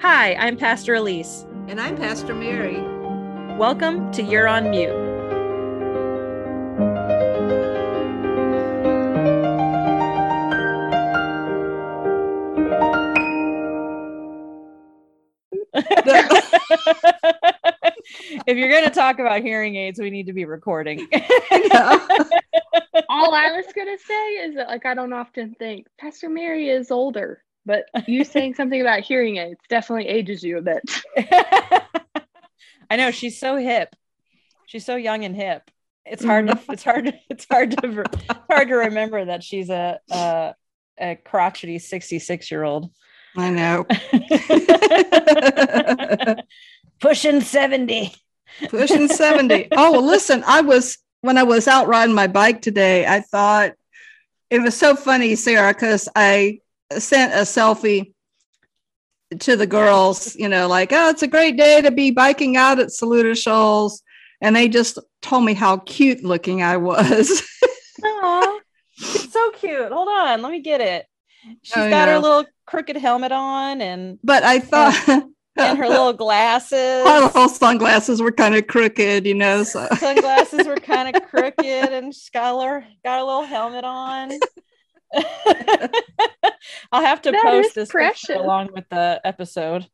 Hi, I'm Pastor Elise. And I'm Pastor Mary. Welcome to You're on Mute. if you're going to talk about hearing aids, we need to be recording. All I was going to say is that, like, I don't often think Pastor Mary is older, but you saying something about hearing aids definitely ages you a bit. I know she's so hip. She's so young and hip. It's hard to it's hard it's hard to it's hard to remember that she's a a, a crotchety 66 year old. I know. Pushing 70. Pushing 70. Oh, well, listen, I was when I was out riding my bike today, I thought it was so funny, Sarah, because I sent a selfie to the girls, you know, like, oh, it's a great day to be biking out at Saluda Shoals. And they just told me how cute looking I was. Aww, it's so cute. Hold on, let me get it. She's oh, got yeah. her little crooked helmet on and but I thought and her little glasses. Her little sunglasses were kind of crooked, you know. So. Sunglasses were kind of crooked, and she's got a, got a little helmet on. I'll have to that post this along with the episode.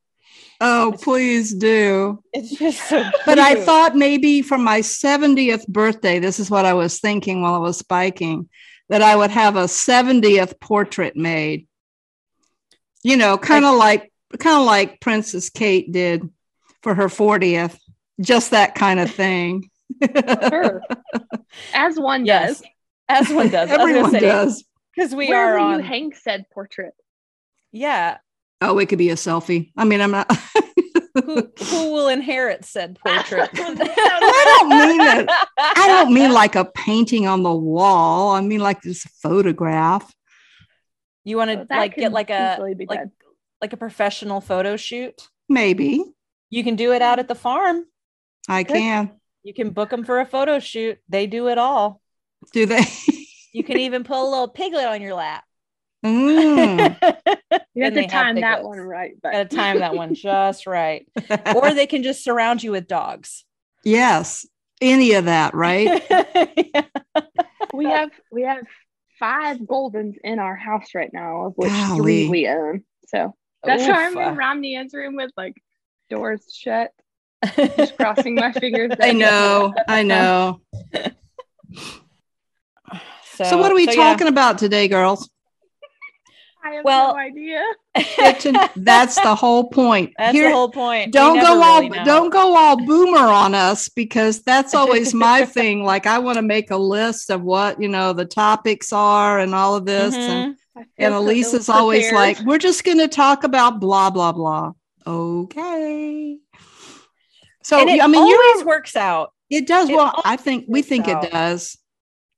Oh, it's, please do. It's just so But I thought maybe for my 70th birthday, this is what I was thinking while I was biking, that I would have a 70th portrait made. You know, kind of like kind of like Princess Kate did for her 40th. Just that kind of thing. sure. As one yes. does. As one does. Everyone say, does because we Where are will on. You hang said portrait. Yeah. Oh, it could be a selfie. I mean, I'm not. who, who will inherit said portrait? I don't mean it. I don't mean like a painting on the wall. I mean like this photograph. You want to oh, like get like a like like a professional photo shoot? Maybe. You can do it out at the farm. I Good. can. You can book them for a photo shoot. They do it all. Do they? You can even put a little piglet on your lap. Mm. you have to time that one right. But got to time that one just right. or they can just surround you with dogs. Yes, any of that, right? yeah. We have we have five Goldens in our house right now, of which Golly. three we own. So that's Oof. why I'm in Romney's room with like doors shut, just crossing my fingers. I know, I know. So, so what are we so talking yeah. about today, girls? I have well, no idea. that's the whole point. That's Here, the whole point. Don't go all don't go all boomer on us because that's always my thing. Like I want to make a list of what you know the topics are and all of this, mm-hmm. and and Elise is always like, "We're just going to talk about blah blah blah." Okay. So I mean, you always works out. It does. It well, I think we think out. it does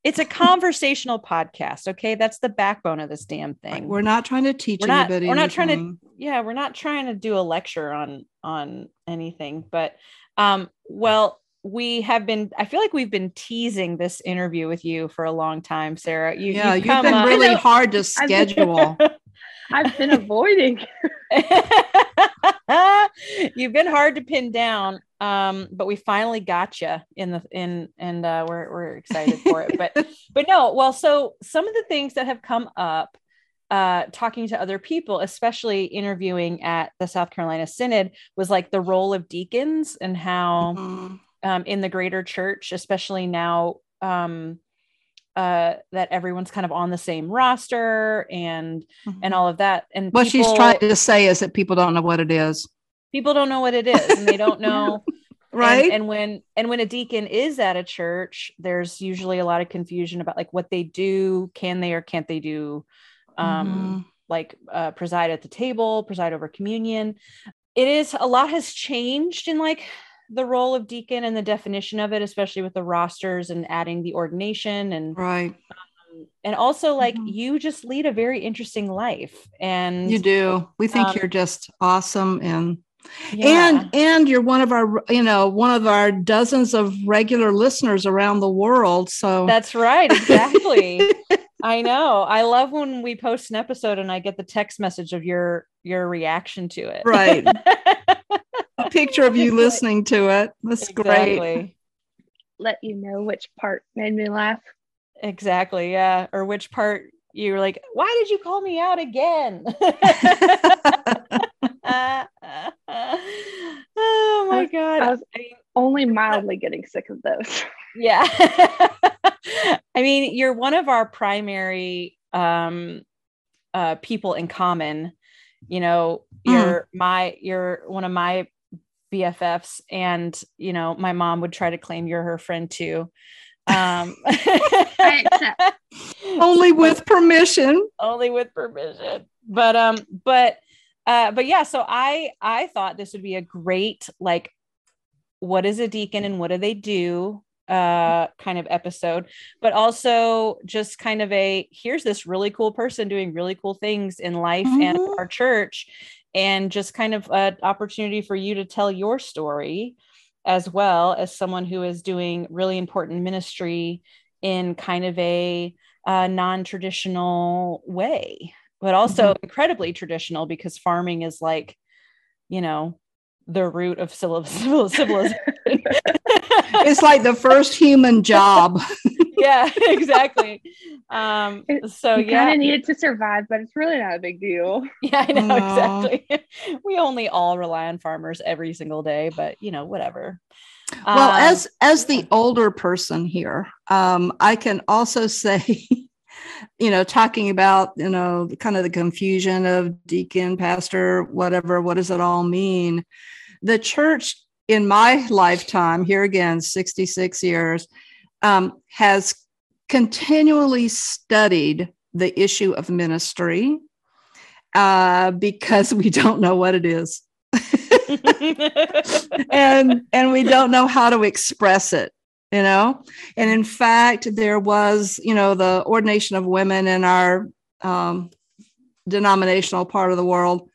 it's a conversational podcast okay? That's the backbone of this damn thing. We're not trying to teach we're not, anybody we're not anything. trying to yeah we're not trying to do a lecture on on anything but um well we have been i feel like we've been teasing this interview with you for a long time sarah. You, yeah you've, you've been up, really hard to schedule. I've been avoiding. You've been hard to pin down, um, but we finally got you in the in, and uh, we're we're excited for it. But but no, well, so some of the things that have come up, uh, talking to other people, especially interviewing at the South Carolina Synod, was like the role of deacons and how mm-hmm. um, in the greater church, especially now. Um, uh, that everyone's kind of on the same roster and mm-hmm. and all of that. And what people, she's trying to say is that people don't know what it is. People don't know what it is, and they don't know. right. And, and, when and when a deacon is at a church, there's usually a lot of confusion about like what they do, can they or can't they do, um, mm-hmm. like uh, preside at the table, preside over communion. It is a lot has changed in like the role of deacon and the definition of it, especially with the rosters and adding the ordination and right. Um, and also like mm-hmm. you just lead a very interesting life and you do. We think um, you're just awesome and yeah. and and you're one of our you know one of our dozens of regular listeners around the world so that's right exactly I know. I love when we post an episode and I get the text message of your your reaction to it. Right. a picture of you listening to it. That's exactly. great. Let you know which part made me laugh. Exactly. Yeah. Or which part you were like, why did you call me out again? Uh, oh my god. I was only mildly getting sick of those. Yeah. I mean, you're one of our primary um uh people in common. You know, you're mm. my you're one of my BFFs and you know, my mom would try to claim you're her friend too. Um only with permission. Only with permission. But um but uh but yeah, so I I thought this would be a great like what is a deacon and what do they do uh kind of episode but also just kind of a here's this really cool person doing really cool things in life mm-hmm. and our church and just kind of an opportunity for you to tell your story as well as someone who is doing really important ministry in kind of a, a non-traditional way but also mm-hmm. incredibly traditional because farming is like you know the root of civilization. it's like the first human job. yeah, exactly. Um, so you yeah, kind of needed to survive, but it's really not a big deal. Yeah, I know exactly. we only all rely on farmers every single day, but you know, whatever. Well, um, as as the older person here, um, I can also say you know, talking about, you know, kind of the confusion of deacon, pastor, whatever, what does it all mean? The church in my lifetime, here again, 66 years, um, has continually studied the issue of ministry uh, because we don't know what it is. and and we don't know how to express it you know? And in fact there was you know the ordination of women in our um, denominational part of the world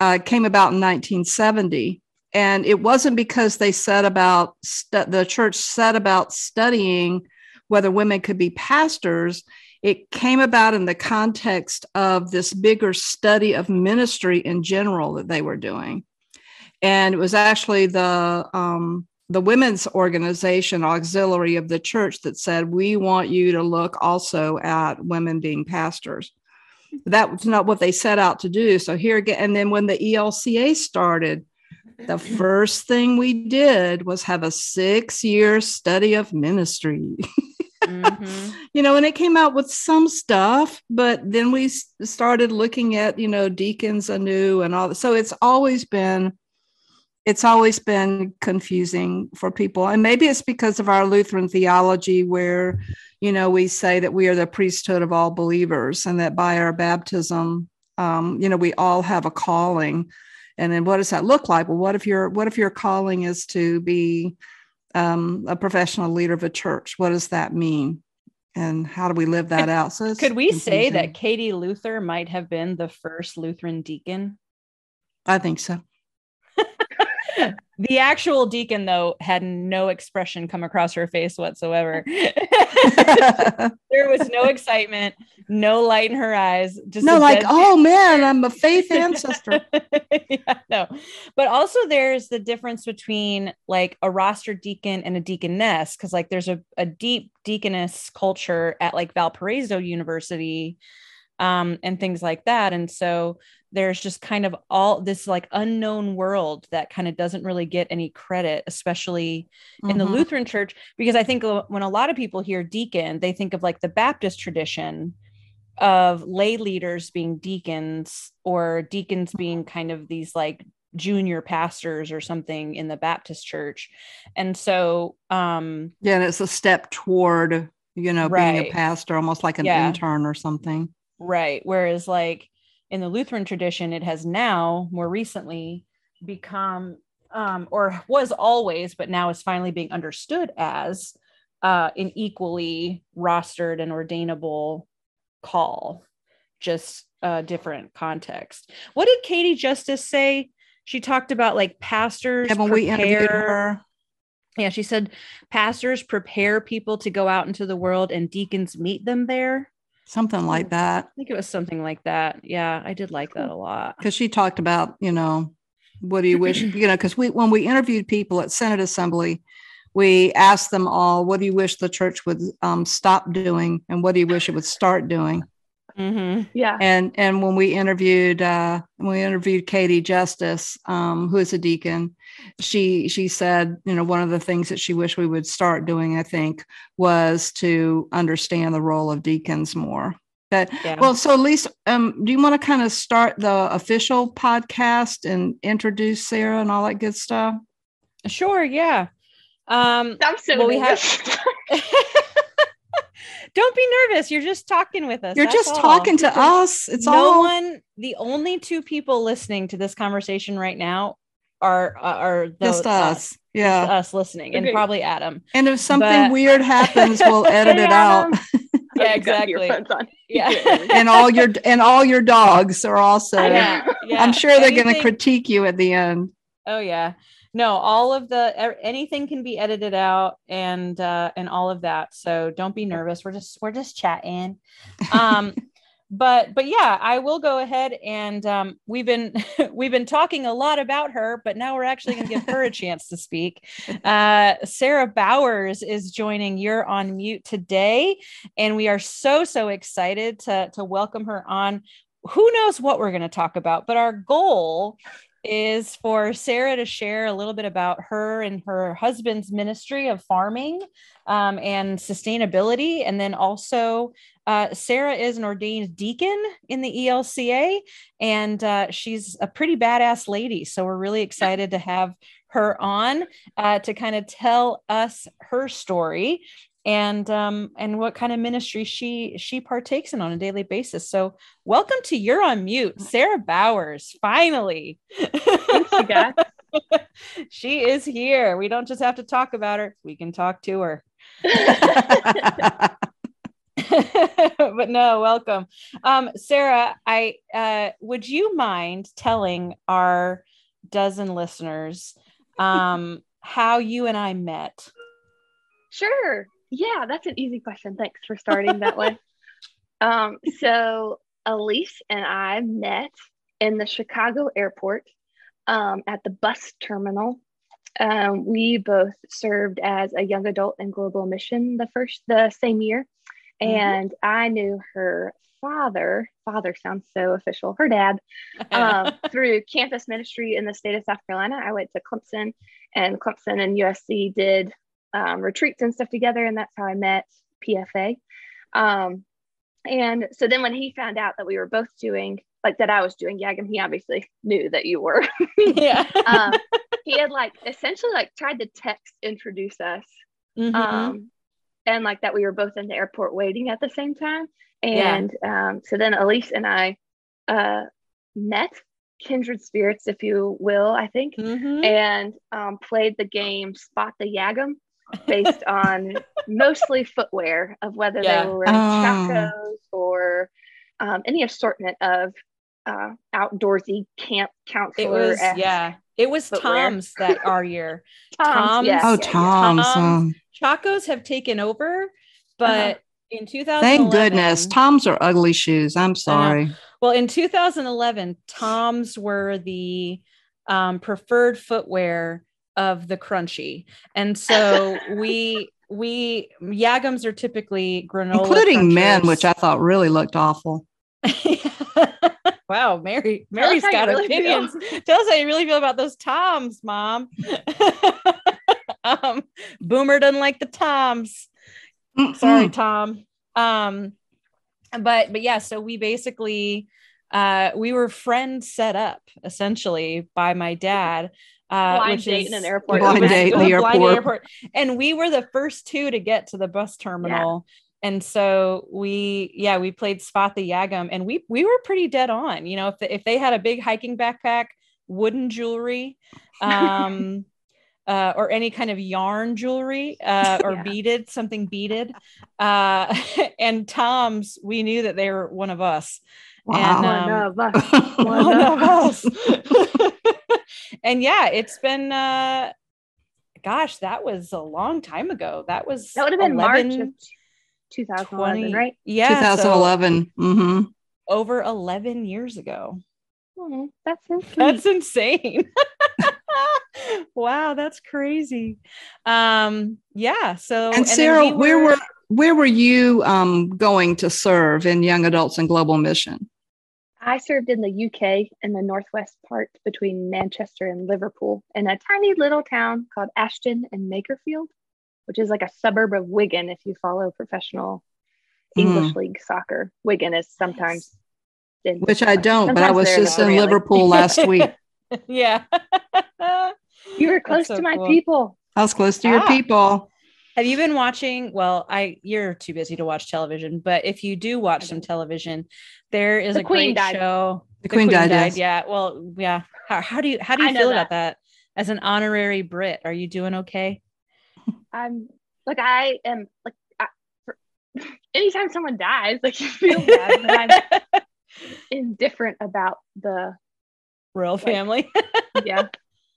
uh, came about in 1970 and it wasn't because they said about the church said about studying whether women could be pastors. It came about in the context of this bigger study of ministry in general that they were doing. And it was actually the um, the women's organization auxiliary of the church that said we want you to look also at women being pastors. That was not what they set out to do. So here again and then when the elca started the first thing we did was have a six year study of ministry. Mm-hmm. you know and it came out with some stuff but then we started looking at you know deacons anew and all that. So it's always been it's always been confusing for people. And maybe it's because of our lutheran theology where you know we say that we are the priesthood of all believers and that by our baptism um, you know we all have a calling. And then what does that look like? Well what if your what if your calling is to be um, a professional leader of a church? What does that mean? And how do we live that out? So could we confusing. say that katie luther might have been the first lutheran deacon? I think so the actual deacon though had no expression come across her face whatsoever. There was no excitement no light in her eyes just no like oh man. i'm a faith ancestor. Yeah, no. But also there's the difference between like a roster deacon and a deaconess because like there's a, a deep deaconess culture at like valparaiso university um, and things like that. And so there's just kind of all this like unknown world that kind of doesn't really get any credit, especially mm-hmm. in the mm-hmm. Lutheran church, because I think when a lot of people hear deacon, they think of like the Baptist tradition of lay leaders being deacons or deacons being kind of these like junior pastors or something in the Baptist church. And so um yeah, and it's a step toward, you know, right. being a pastor, almost like an yeah. intern or something. Right. Whereas, like in the Lutheran tradition, it has now more recently become, um, or was always, but now is finally being understood as uh, an equally rostered and ordainable call, just a different context. What did Katie Justice say? She talked about like pastors. Haven't prepare, we interviewed her? Yeah, she said pastors prepare people to go out into the world and deacons meet them there. Something like that. I think it was something like that. Yeah, I did like that a lot. Because she talked about, you know, what do you wish, you know, because we when we interviewed people at Synod Assembly, we asked them all, what do you wish the church would um, stop doing, and what do you wish it would start doing? Mm-hmm. Yeah. And and when we interviewed uh, when we interviewed Katie Justice, um, who is a deacon, she she said, you know, one of the things that she wished we would start doing, I think, was to understand the role of deacons more. But yeah. well, so Lisa, um, do you want to kind of start the official podcast and introduce Sarah and all that good stuff? Sure. Yeah. Um, I'm so well, we have. Don't be nervous. You're just talking with us. You're That's just all. talking to us. It's no all one. The only two people listening to this conversation right now are uh, are those, just us. yeah, us listening, and probably Adam. And if something but... weird happens, we'll edit it out. yeah, exactly. Yeah, and all your and all your dogs are also. Yeah, yeah. I'm sure they're going to critique you at the end. Oh yeah no all of the anything can be edited out and uh and all of that. So don't be nervous. We're just we're just chatting. Um but but yeah i will go ahead and um we've been we've been talking a lot about her but now we're actually going to give her a chance to speak. Uh sarah bowers is joining. You're on mute today and we are so so excited to to welcome her on. Who knows what we're going to talk about but our goal is for Sarah to share a little bit about her and her husband's ministry of farming um, and sustainability. And then also, uh, Sarah is an ordained deacon in the ELCA, and uh, she's a pretty badass lady. So we're really excited to have her on uh, to kind of tell us her story and um and what kind of ministry she she partakes in on a daily basis. So welcome to you're on mute sarah bowers finally. She is here. We don't just have to talk about her we can talk to her. But no welcome. Um sarah i uh would you mind telling our dozen listeners um how you and i met? Sure. Yeah, that's an easy question. Thanks for starting that way. Um, so Elise and I met in the Chicago airport um, at the bus terminal. Um, we both served as a young adult in global mission the first the same year, mm-hmm. and. I knew her father. Father sounds so official. Her dad um, through campus ministry in the state of South Carolina. I went to Clemson, and Clemson and USC did um, retreats and stuff together, and that's how I met PFA. Um, and so then when he found out that we were both doing like that I was doing YAGM, he obviously knew that you were. yeah. um, he had like essentially like tried to text introduce us. Mm-hmm. Um, and like that we were both in the airport waiting at the same time. And yeah. um, so then Elise and I uh, met kindred spirits, if you will, I think, mm-hmm. and um, played the game Spot the YAGM based on mostly footwear of whether yeah. they were wearing oh. chacos or um, any assortment of uh, outdoorsy camp counselor. It was yeah. It was footwear. Tom's that our year. Tom's, Tom's yes. oh Tom's. Tom's. Chacos have taken over, but uh-huh. in 2000, thank goodness Tom's are ugly shoes. I'm sorry. Well, in 2011, Tom's were the um, preferred footwear of the crunchy. And so we we YAGMs are typically granola including crunchers. men, which I thought really looked awful. wow, Mary Mary's got really opinions. Feel. Tell us how you really feel about those toms, mom. um, Boomer doesn't like the toms. mm Sorry, Tom. Um, but but yeah, so we basically uh, we were friends set up essentially by my dad uh, blind which date is in an airport. Blind date in the airport. airport. And we were the first two to get to the bus terminal. Yeah. And so we, yeah, we played spot the YAGM and we, we were pretty dead on, you know, if, the, if they had a big hiking backpack, wooden jewelry, um, uh, or any kind of yarn jewelry uh, or yeah. beaded, something beaded. Uh, and Tom's, we knew that they were one of us. Wow. And, um, one of us. one of us. And yeah, it's been uh gosh, that was a long time ago. That was that would have been 11, March of 2011, 20, right? Yeah, 2011. So mm-hmm. Over 11 years ago. Oh, that's so That's insane. wow, that's crazy. Um, yeah. So and, and Sarah, we were, where were where were you um, going to serve in Young Adults and Global Mission? I served in the UK in the northwest part between Manchester and Liverpool in a tiny little town called Ashton-in-Makerfield, which is like a suburb of Wigan if you follow professional English mm. league soccer. Wigan is sometimes in, which I don't, but I was just in really. Liverpool last week. yeah. you were close so to my cool. people. I was close to your people. Have you been watching? Well, I you're too busy to watch television, but if you do watch some television, there is the a Queen great died. show. The, the Queen, Queen, died. died yeah. Well, yeah. How, how do you how do you feel that. about that as an honorary Brit? Are you doing okay? I'm like I am like I, for, anytime someone dies, like you feel bad, but I'm indifferent about the royal like, family. yeah.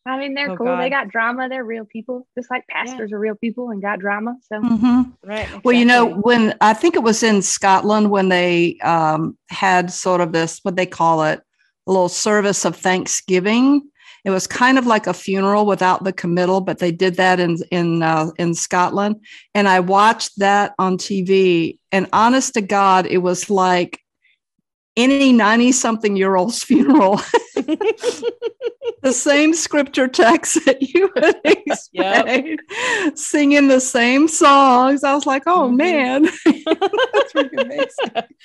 I mean, they're oh, cool. God. They got drama. They're real people, just like pastors yeah. are real people and got drama. So, mm-hmm. right. Exactly. Well, you know, when I think it was in Scotland when they um, had sort of this, what they call it, a little service of Thanksgiving. It was kind of like a funeral without the committal, but they did that in in uh, in Scotland, and I watched that on TV. And honest to God, it was like any 90 something year old's funeral. the same scripture text that you would expect, yep. singing the same songs. I was like, oh mm-hmm. man, that's really amazing.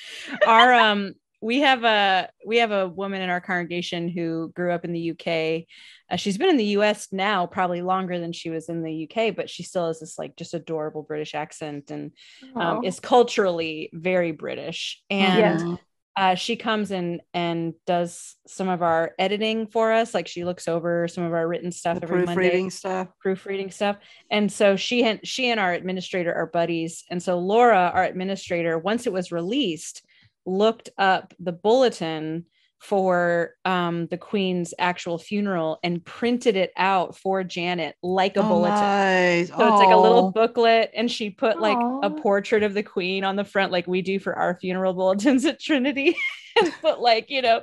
Our um, we have a we have a woman in our congregation who grew up in the UK. Uh, she's been in the US now probably longer than she was in the UK, but she still has this like just adorable British accent and um, is culturally very British. And yeah uh, she comes in and does some of our editing for us. Like she looks over some of our written stuff the every proofreading Monday, stuff, proofreading stuff. And so she and she and our administrator are buddies. And so Laura, our administrator, once it was released, looked up the bulletin for um, the queen's actual funeral and printed it out for Janet like a oh, bulletin. Nice. So Aww. it's like a little booklet, and she put like Aww. a portrait of the queen on the front, like we do for our funeral bulletins at Trinity. but like you know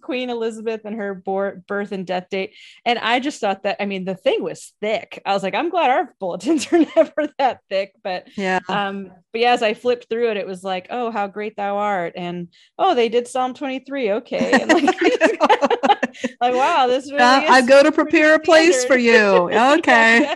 queen elizabeth and her birth and death date. And i just thought that i mean the thing was thick. I was like i'm glad our bulletins are never that thick. But yeah. um but yeah as i flipped through it it was like oh how great thou art. And oh they did psalm 23 okay. And like, like wow this really uh, i go to prepare a place for you okay yeah,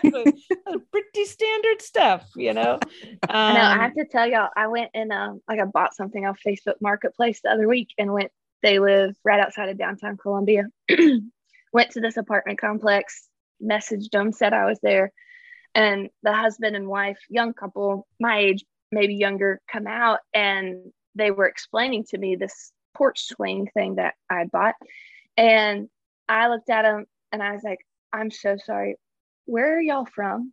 pretty standard stuff you know um, I I have to tell y'all I went and um like I bought something off Facebook Marketplace the other week week and went, they live right outside of downtown Columbia. went to this apartment complex, messaged them, said I was there. And the husband and wife, young couple, my age, maybe younger, come out and they were explaining to me this porch swing thing that I bought. And I looked at him and I was like, I'm so sorry. Where are y'all from?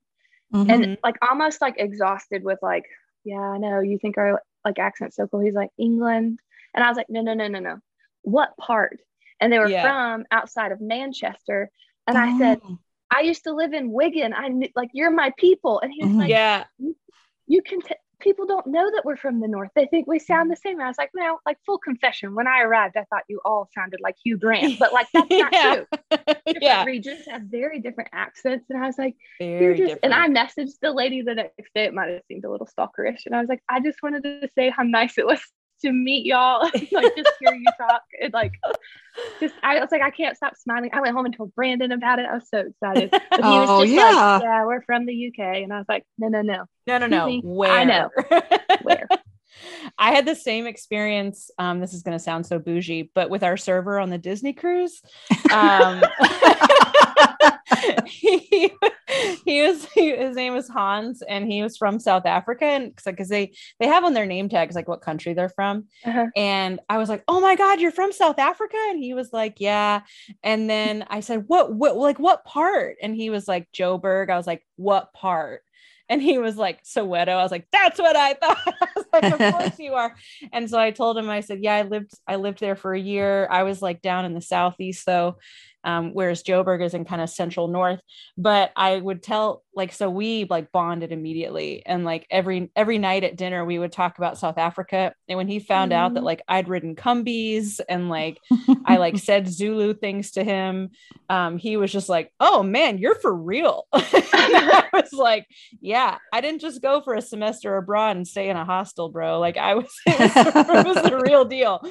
Mm-hmm. And like almost like exhausted with like, yeah, I know you think our like accent so cool. He's like England. And I was like, no, no, no, no, no. What part? And they were yeah. from outside of Manchester. And oh. I said, oh. I used to live in Wigan. I knew, like, you're my people. And he was mm-hmm. like, yeah, you, you can, t- people don't know that we're from the North. They think we sound mm. the same. And I was like, no, like full confession. When I arrived, I thought you all sounded like Hugh Grant, but like, that's not yeah. true. Different yeah. regions have very different accents. And I was like, very you're just, different. and I messaged the lady the next day. It might have seemed a little stalkerish. And I was like, I just wanted to say how nice it was to meet y'all, like just hear you talk. And like, just I was like, I can't stop smiling. I went home and told Brandon about it. I was so excited. But he was oh, just yeah. like, Yeah, we're from the UK. And I was like, No, no, no. No, no, no. Where? I know. Where? I had the same experience. Um, this is going to sound so bougie, but with our server on the Disney cruise. Um, he, he was he, his name was Hans and he was from South Africa and because they they have on their name tags like what country they're from uh-huh. and I was like oh my god you're from South Africa and he was like yeah and then I said what what like what part and he was like Joburg I was like what part and he was like Soweto. I was like, that's what I thought. I was like, of course you are. And so I told him, I said, yeah, I lived, I lived there for a year. I was like down in the southeast though. Um, whereas Joburg is in kind of central north. But I would tell like so we like bonded immediately, and like every every night at dinner we would talk about South Africa. And when he found mm-hmm. out that mm-hmm. like I'd ridden kombis and like I like said Zulu things to him, um, he was just like, "Oh man, you're for real." I was like, "Yeah, I didn't just go for a semester abroad and stay in a hostel, bro. Like I was, it was, it was the real deal."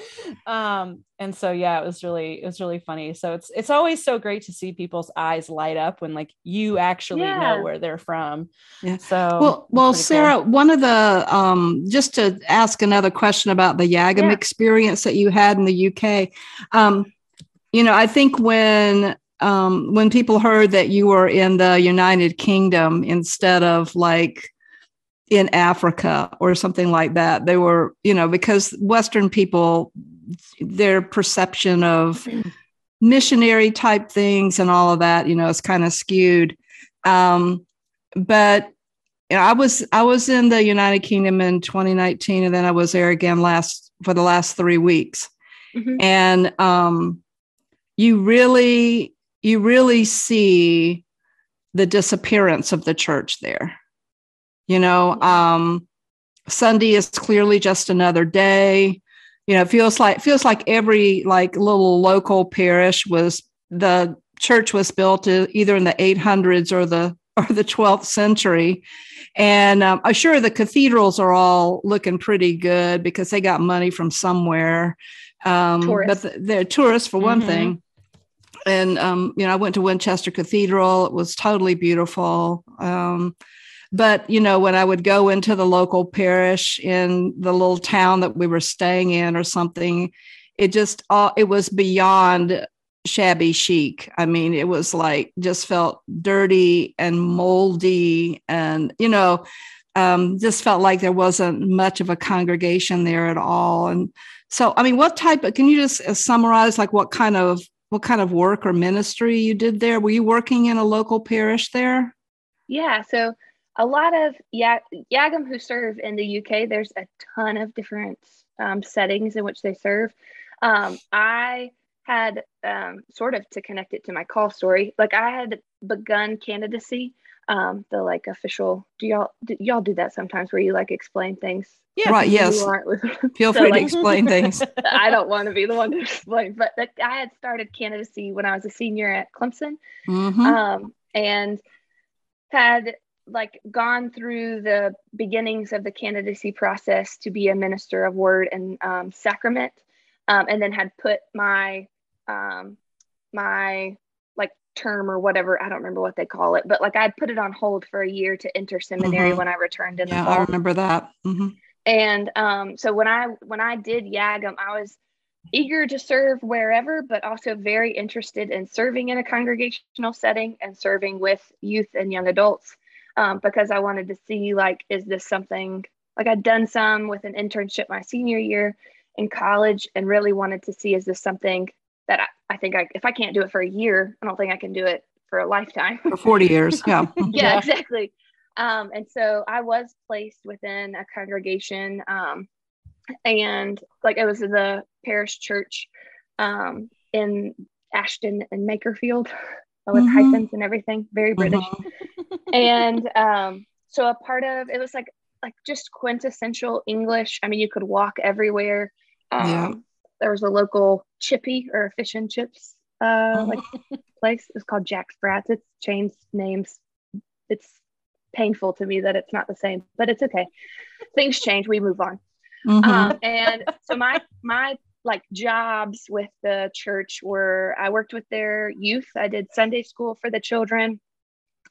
Um, and so yeah, it was really it was really funny. So it's it's always so great to see people's eyes light up when like you actually yeah. know where they're from. Yeah. So well, well, Sarah, cool. one of the um, just to ask another question about the YAGM yeah. experience that you had in the UK. Um, you know, I think when um, when people heard that you were in the United Kingdom instead of like in Africa or something like that, they were, you know, because Western people, their perception of missionary type things and all of that, you know, is kind of skewed. Um, but you know, I was I was in the United Kingdom in 2019, and then I was there again last for the last three weeks, mm-hmm. and um, you really you really see the disappearance of the church there. You know, um, Sunday is clearly just another day. You know, it feels like feels like every like little local parish was the church was built either in the 800s or the or the 12th century. And um, I'm sure the cathedrals are all looking pretty good because they got money from somewhere. Um, but the, they're tourists for one mm-hmm. thing and um, you know, I went to Winchester Cathedral. It was totally beautiful. Um, but you know, when I would go into the local parish in the little town that we were staying in or something, it just uh, it was beyond shabby chic. I mean, it was like just felt dirty and moldy, and you know, um, just felt like there wasn't much of a congregation there at all. And so, I mean, what type of? Can you just uh, summarize like what kind of what kind of work or ministry you did there. Were you working in a local parish there? Yeah, so a lot of YAGM who serve in the UK, there's a ton of different um, settings in which they serve. Um, I had um, sort of to connect it to my call story, like I had begun candidacy um the like official do y'all do y'all do that sometimes where you like explain things? Yeah right yes. feel so, free like, to explain things. I don't want to be the one to explain but the, i had started candidacy when i was a senior at clemson. Mm-hmm. um and had like gone through the beginnings of the candidacy process to be a minister of word and um, sacrament um, and then had put my um, my like term or whatever. I don't remember what they call it, but like I put it on hold for a year to enter seminary mm-hmm. when I returned in yeah, the fall. I remember that. Mm-hmm. And um, so when I when I did YAGM, I was eager to serve wherever, but also very interested in serving in a congregational setting and serving with youth and young adults um, because I wanted to see like, is this something like I'd done some with an internship my senior year in college and really wanted to see is this something that I, I think I, if I can't do it for a year, I don't think I can do it for a lifetime. For 40 years. Yeah. yeah, yeah, exactly. Um, and so I was placed within a congregation um, and like it was in the parish church um, in Ashton-in-Makerfield with mm-hmm. hyphens and everything, very British. Mm-hmm. And um, so a part of it was like like just quintessential English. I mean, you could walk everywhere. Um, yeah there was a local chippy or fish and chips uh like place. It's called Jack Sprat's. It's changed names. It's painful to me that it's not the same, but it's okay. Things change. We move on. Mm-hmm. Um, and so my my like jobs with the church were I worked with their youth. I did Sunday school for the children.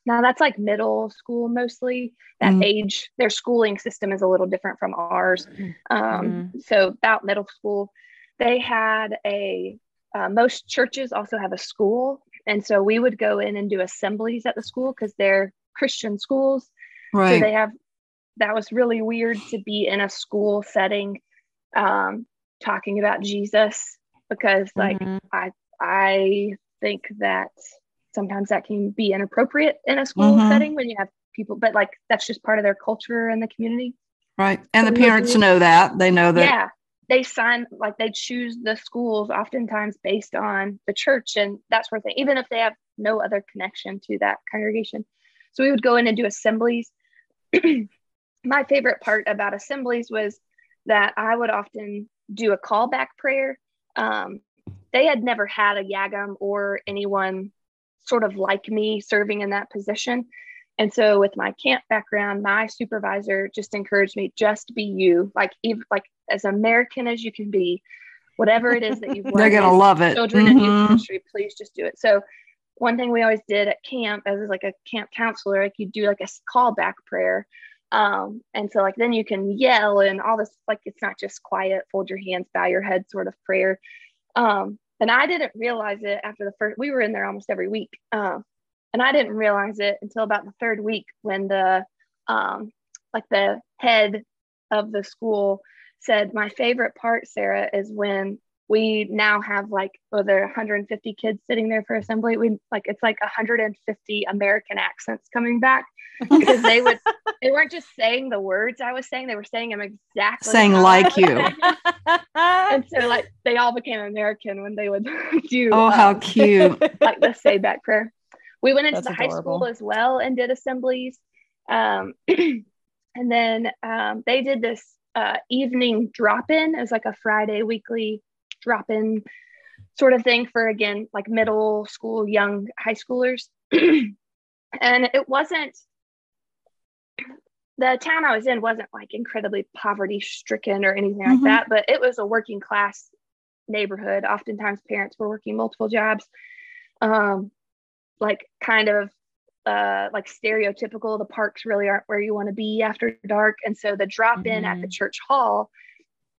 Now that's like middle school mostly. That mm-hmm. age, their schooling system is a little different from ours. Um, mm-hmm. So about middle school they had a uh, most churches also have a school and so we would go in and do assemblies at the school because they're christian schools right so they have that was really weird to be in a school setting um, talking about jesus because like mm-hmm. i i think that sometimes that can be inappropriate in a school mm-hmm. setting when you have people but like that's just part of their culture and the community right and so the parents know that they know that yeah they sign like they choose the schools oftentimes based on the church and that sort of thing, even if they have no other connection to that congregation. So we would go in and do assemblies. My favorite part about assemblies was that I would often do a callback prayer. Um, they had never had a YAGM or anyone sort of like me serving in that position. And so with my camp background, my supervisor just encouraged me just be you, like even like as American as you can be, whatever it is that you've They're gonna love it. Children mm-hmm. in youth ministry, please just do it. So one thing we always did at camp as like a camp counselor, like you do like a callback prayer. Um, and so like then you can yell and all this, like it's not just quiet, fold your hands, bow your head sort of prayer. Um, and I didn't realize it after the first, we were in there almost every week. Um, and I didn't realize it until about the third week when the um, like the head of the school said, "My favorite part, Sarah, is when we now have like oh there 150 kids sitting there for assembly we like it's like 150 american accents coming back because they would they weren't just saying the words i was saying they were saying them exactly saying like you and so like they all became american when they would do oh um, how cute like the say back prayer we went into That's the adorable. high school as well and did assemblies. Um, and then um, they did this uh, evening drop in. It was like a Friday weekly drop in sort of thing for, again, like middle school, young high schoolers. and it wasn't, the town I was in wasn't like incredibly poverty stricken or anything mm-hmm. like that, but it was a working class neighborhood. Oftentimes parents were working multiple jobs. Um, like kind of uh, like stereotypical. The parks really aren't where you want to be after dark. And so the drop in mm-hmm. at the mm-hmm. church hall,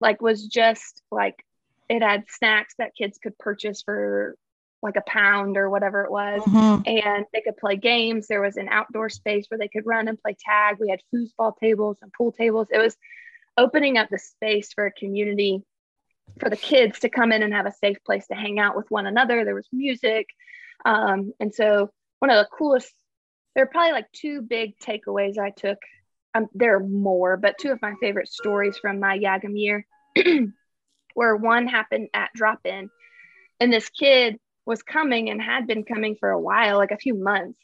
like, was just like it had snacks that kids could purchase for like a pound or whatever it was. Mm-hmm. And they could play games. There was an outdoor space where they could run and play tag. We had foosball tables and pool tables. It was opening up the space for a community for the kids to come in and have a safe place to hang out with one another. There was music. Um, and so one of the coolest, there are probably like two big takeaways I took. Um, there are more, but two of my favorite stories from my YAGM year, where one happened at drop in, and this kid was coming and had been coming for a while, like a few months,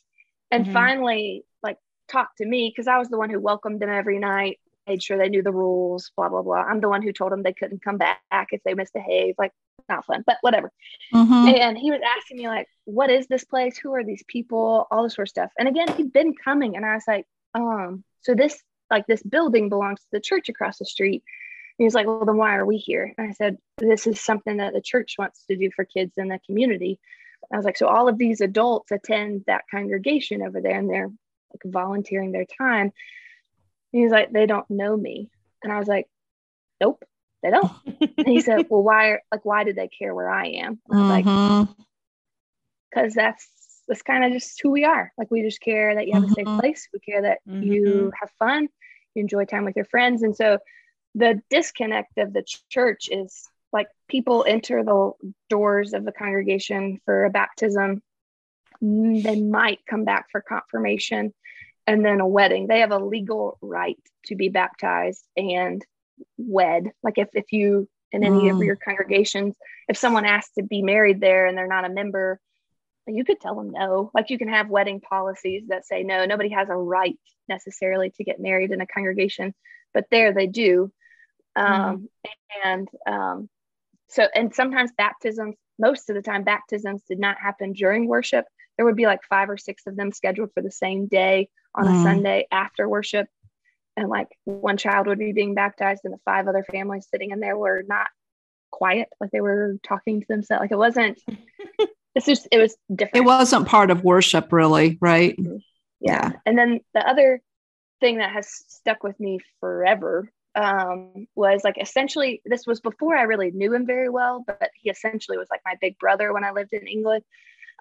and mm-hmm. finally like talked to me because I was the one who welcomed them every night, made sure they knew the rules, blah blah blah. I'm the one who told them they couldn't come back if they misbehaved, like not fun, but whatever. Mm-hmm. And he was asking me like, "What is this place? Who are these people? All this sort of stuff." And again, he'd been coming, and I was like, "Um, so this like this building belongs to the church across the street." He was like, "Well, then why are we here?" And I said, "This is something that the church wants to do for kids in the community." I was like, "So all of these adults attend that congregation over there, and they're like volunteering their time." And he's like, "They don't know me," and I was like, "Nope." they don't. and he said, well, why, are like, why do they care where I am? I was mm-hmm. like, because that's, that's kind of just who we are. Like, we just care that you have mm-hmm. a safe mm-hmm. place. We care that mm-hmm. you have fun, you enjoy time with your friends. And so the disconnect of the church is like people enter the doors of the congregation for a baptism. They might come back for confirmation and then a wedding. They have a legal right to be baptized and wed like if, if you in any mm. of your congregations if someone asks to be married there and they're not a member you could tell them no like you can have wedding policies that say no nobody has a right necessarily to get married in a congregation but there they do um, mm. and um, so and sometimes baptisms most of the time baptisms did not happen during worship there would be like five or six of them scheduled for the same day on mm. a sunday after worship and like one child would be being baptized and the five other families sitting in there were not quiet like they were talking to themselves like it wasn't it's just it was different it wasn't part of worship really right mm-hmm. yeah. yeah. and then the other thing that has stuck with me forever um, was like essentially this was before I really knew him very well, but he essentially was like my big brother when I lived in England.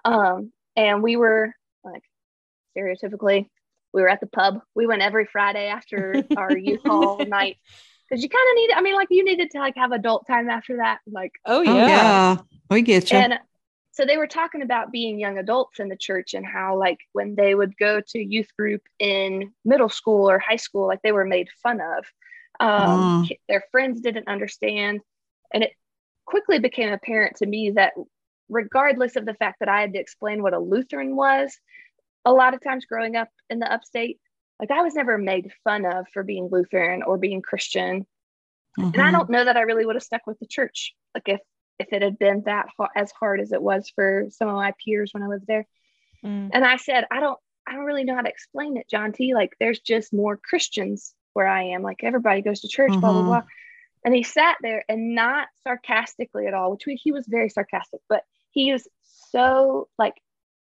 Um, and we were like stereotypically we were at the pub. We went every Friday after our youth hall night because you kind of need. I mean, like you needed to like have adult time after that. Like, oh yeah, oh, yeah, we get you. And so they were talking about being young adults in the church and how like when they would go to youth group in middle school or high school, like they were made fun of. Um, mm. Their friends didn't understand. And it quickly became apparent to me that regardless of the fact that I had to explain what a Lutheran was, a lot of times growing up in the upstate, like I was never made fun of for being Lutheran or being Christian. Mm-hmm. And I mm-hmm. don't know that I really would have stuck with the church. Like if if it had been that as hard as it was for some of my peers when I lived there. Mm. And I said, I don't I don't really know how to explain it, John T. Like there's just more Christians where I am. Like everybody goes to church, mm-hmm. blah blah mm-hmm. blah. And he sat there and not sarcastically at all, which we, he was very sarcastic, but he was so like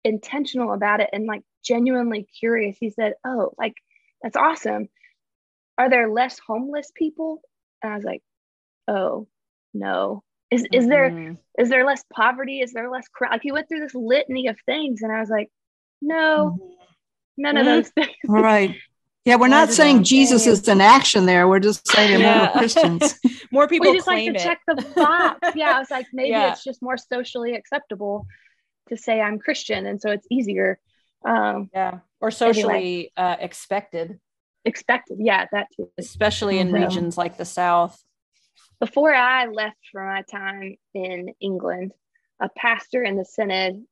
intentional about it and like genuinely curious. He said, Oh, like that's awesome. Are there less homeless people? And I was like, Oh, no. Is, is mm-hmm. there is there less poverty? Is there less crime? Like he went through this litany of things, and I was like, no, mm-hmm. none of those things. Right. Yeah, we're not saying Jesus is an action there. We're just saying yeah. more Christians. more people we just like to it. check the box. Yeah, I was like, maybe yeah. it's just more socially acceptable to say I'm Christian, and so it's easier. Um, yeah, or socially anyway. uh, expected. Expected, yeah, that too. Especially in mm-hmm. regions like the South. Before I left for my time in England, a pastor in the synod,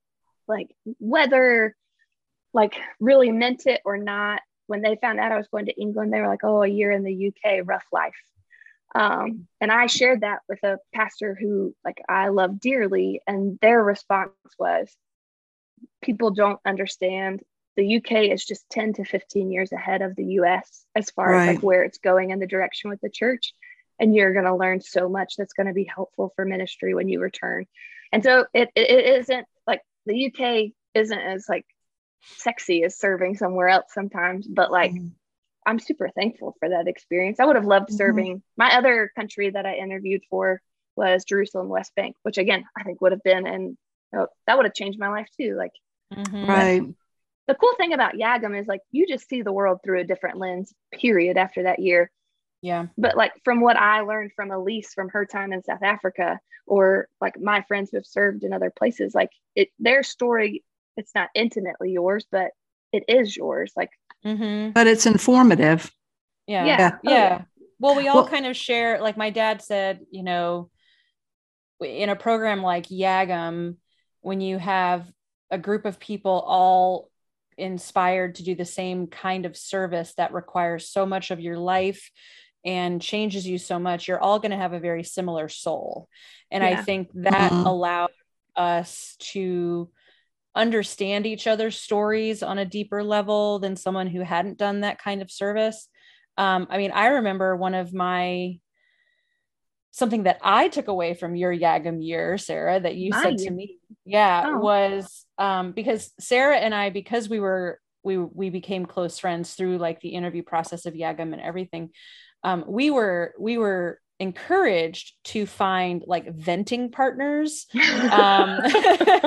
like whether like really meant it or not, when they found out I was going to England, they were like, oh, a year in the UK, rough life. Um, and I shared that with a pastor who like I love dearly, and their response was, people don't understand. The UK is just 10 to 15 years ahead of the US as far right. as like where it's going and the direction with the church. And you're going to learn so much that's going to be helpful for ministry when you return. And so it, it isn't like the UK isn't as like sexy as serving somewhere else sometimes, but like mm-hmm. I'm super thankful for that experience. I would have loved mm-hmm. serving my other country that I interviewed for was Jerusalem West Bank, which again I think would have been and you know, that would have changed my life too. Like mm-hmm. right. The cool thing about YAGM is like you just see the world through a different lens, period, after that year. Yeah. But like from what I learned from Elise from her time in South Africa, or like my friends who have served in other places, like it their story it's not intimately yours, but it is yours. Like, mm-hmm. but it's informative. Yeah. Yeah. Yeah. Oh, yeah. Well, we all well, kind of share, like my dad said, you know, in a program like YAGM, when you have a group of people all inspired to do the same kind of service that requires so much of your life and changes you so much, you're all going to have a very similar soul. And yeah. I think that mm-hmm. allowed us to understand each other's stories on a deeper level than someone who hadn't done that kind of service. Um, I mean, I remember one of my something that I took away from your YAGM year, Sarah, that you my said to me, yeah, oh. was um, because Sarah and I, because we were we we became close friends through like the interview process of YAGM and everything. Um, we were we were encouraged to find like venting partners um,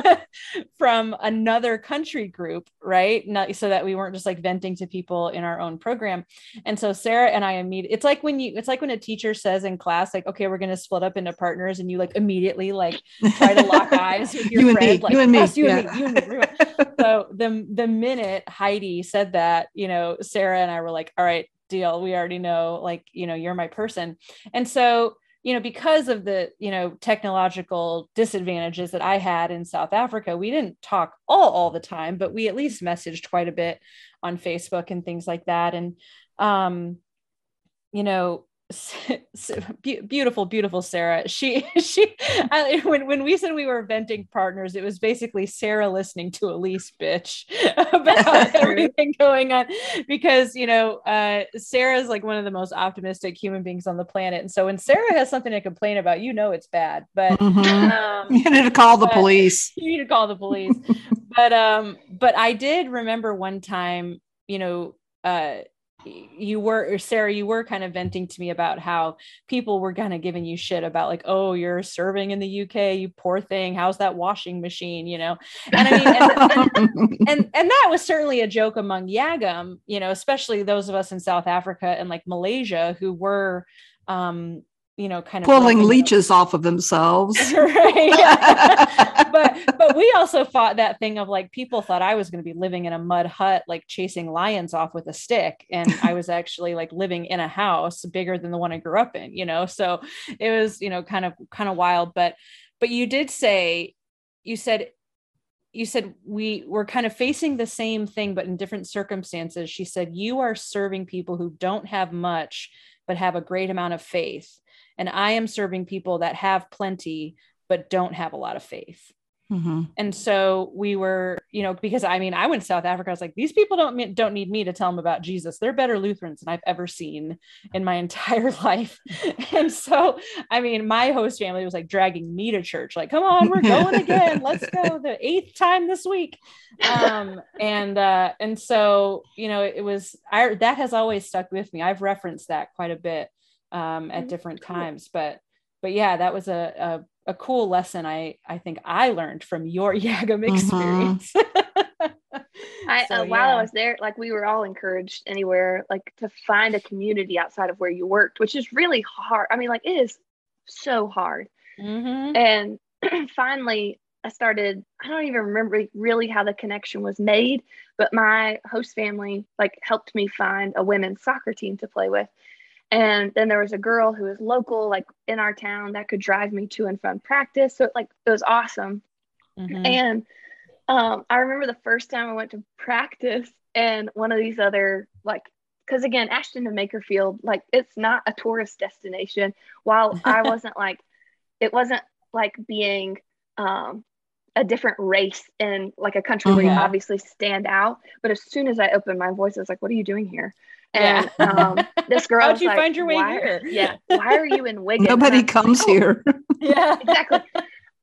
from another country group, right? Not so that we weren't just like venting to people in our own program. And so Sarah and I immediately, it's like when you, it's like when a teacher says in class, like, okay, we're going to split up into partners, and you like immediately like try to lock eyes with your you friend, like you and me, you, yeah. and me you and me. so the the minute Heidi said that, you know, Sarah and I were like, all right, deal. We already know like you know you're my person. And so you know because of the you know technological disadvantages that i had in south africa we didn't talk all all the time but we at least messaged quite a bit on facebook and things like that. And um you know beautiful beautiful sarah. She she I, when, when we said we were venting partners it was basically sarah listening to elise bitch about everything going on because you know uh sarah is like one of the most optimistic human beings on the planet. And so when sarah has something to complain about you know it's bad. But mm-hmm. um, you need to call the police. you need to call the police. But um but i did remember one time you know uh you were Sarah, you were kind of venting to me about how people were kind of giving you shit about like, oh, you're serving in the UK, you poor thing. How's that washing machine? You know, and I mean, and, and, and, and that was certainly a joke among YAGM, you know, especially those of us in South Africa and like Malaysia who were um you know, kind of pulling leeches off of themselves. right. but but we also fought that thing of like people thought I was going to be living in a mud hut, like chasing lions off with a stick. And I was actually like living in a house bigger than the one I grew up in, you know. So it was, you know, kind of kind of wild. But but you did say, you said you said we were kind of facing the same thing but in different circumstances she said you are serving people who don't have much but have a great amount of faith and i am serving people that have plenty but don't have a lot of faith. Mm-hmm. and so we were you know because i mean i went to south africa i was like these people don't don't need me to tell them about jesus. They're better lutherans than i've ever seen in my entire life. And so i mean my host family was like dragging me to church like come on we're going again. Let's go the eighth time this week. Um and uh and so you know it was i that has always stuck with me. I've referenced that quite a bit um, at mm, different cool. times. But but yeah, that was a, a, a cool lesson I I think I learned from your YAGM mm-hmm. experience. I so, uh, while yeah. I was there, like we were all encouraged anywhere, like to find a community outside of where you worked, which is really hard. I mean, like it is so hard. Mm-hmm. And finally, I started. I don't even remember really how the connection was made, but my host family like helped me find a women's soccer team to play with. And then there was a girl who was local, like in our town, that could drive me to and from practice. So it, like it was awesome. Mm-hmm. And um, I remember the first time I went to practice, and one of these other like, because again, Ashton-in-Makerfield, like it's not a tourist destination. While I wasn't like, it wasn't like being um, a different race in like a country where you mm-hmm. obviously stand out. But as soon as I opened my voice, I was like, "What are you doing here?" And yeah. um, this girl, how'd you like, find your way here? Yeah, why are you in Wigan? Nobody comes oh. here. yeah, exactly.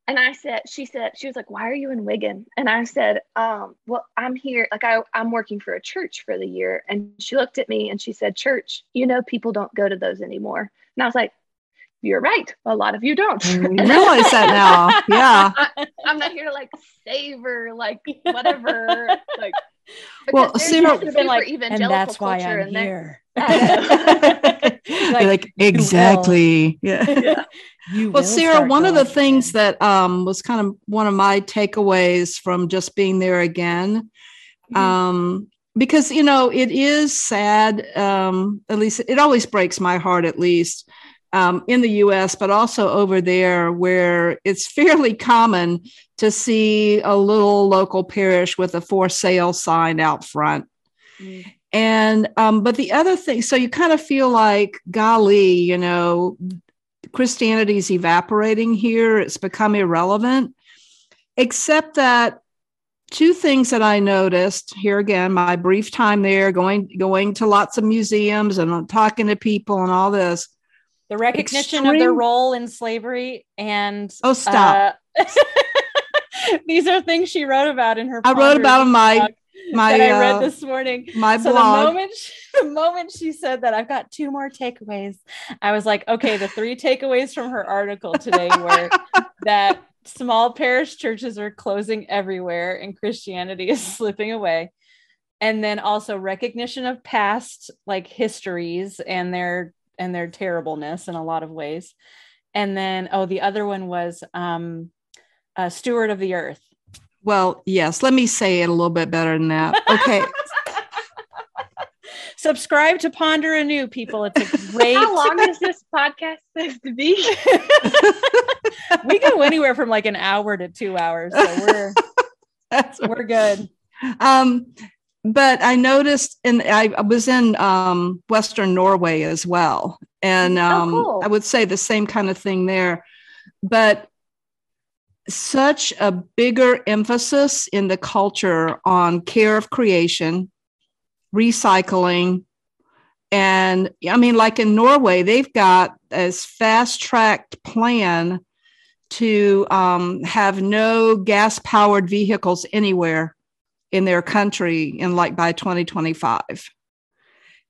And I said, she said, she was like, why are you in Wigan? And I said, um, well, I'm here. Like I, I'm working for a church for the year. And she looked at me and she said, church, you know, people don't go to those anymore. And I was like, you're right. A lot of you don't. I realize that now. Yeah. I, am not here to like savor, like whatever. like well, Sarah, been like, and that's why I'm here. like, like, exactly. Yeah. yeah. well, Sarah, one of the things that um, was kind of one of my takeaways from just being there again, mm-hmm. um, because you know it is sad. Um, at least it always breaks my heart. At least um, in the US, but also over there, where it's fairly common to see a little local parish with a for sale sign out front. Mm. And, um, but the other thing, so you kind of feel like, golly, you know, Christianity's evaporating here, it's become irrelevant, except that two things that I noticed here again, my brief time there, going going to lots of museums and talking to people and all this the recognition Extreme. of their role in slavery and oh stop uh, these are things she wrote about in her i wrote about my my that I read uh, this morning. My so blog. The moment, she, the moment she said that, I've got two more takeaways. I was like, okay, the three takeaways from her article today were that small parish churches are closing everywhere and Christianity is slipping away. And then also recognition of past like histories and their and their terribleness in a lot of ways. And then, oh, the other one was um, uh, Steward of the Earth. Well, yes, let me say it a little bit better than that. Okay. Subscribe to Ponder Anew, people. It's a great. How long is this podcast supposed to be? we go anywhere from like an hour to two hours, so we're That's we're good. Um, but I noticed, and I was in um, Western Norway as well, and oh, um, oh, cool. I would say the same kind of thing there. But such a bigger emphasis in the culture on care of creation, recycling, and I mean, like in Norway, they've got this fast tracked plan to um, have no gas powered vehicles anywhere in their country in like by 2025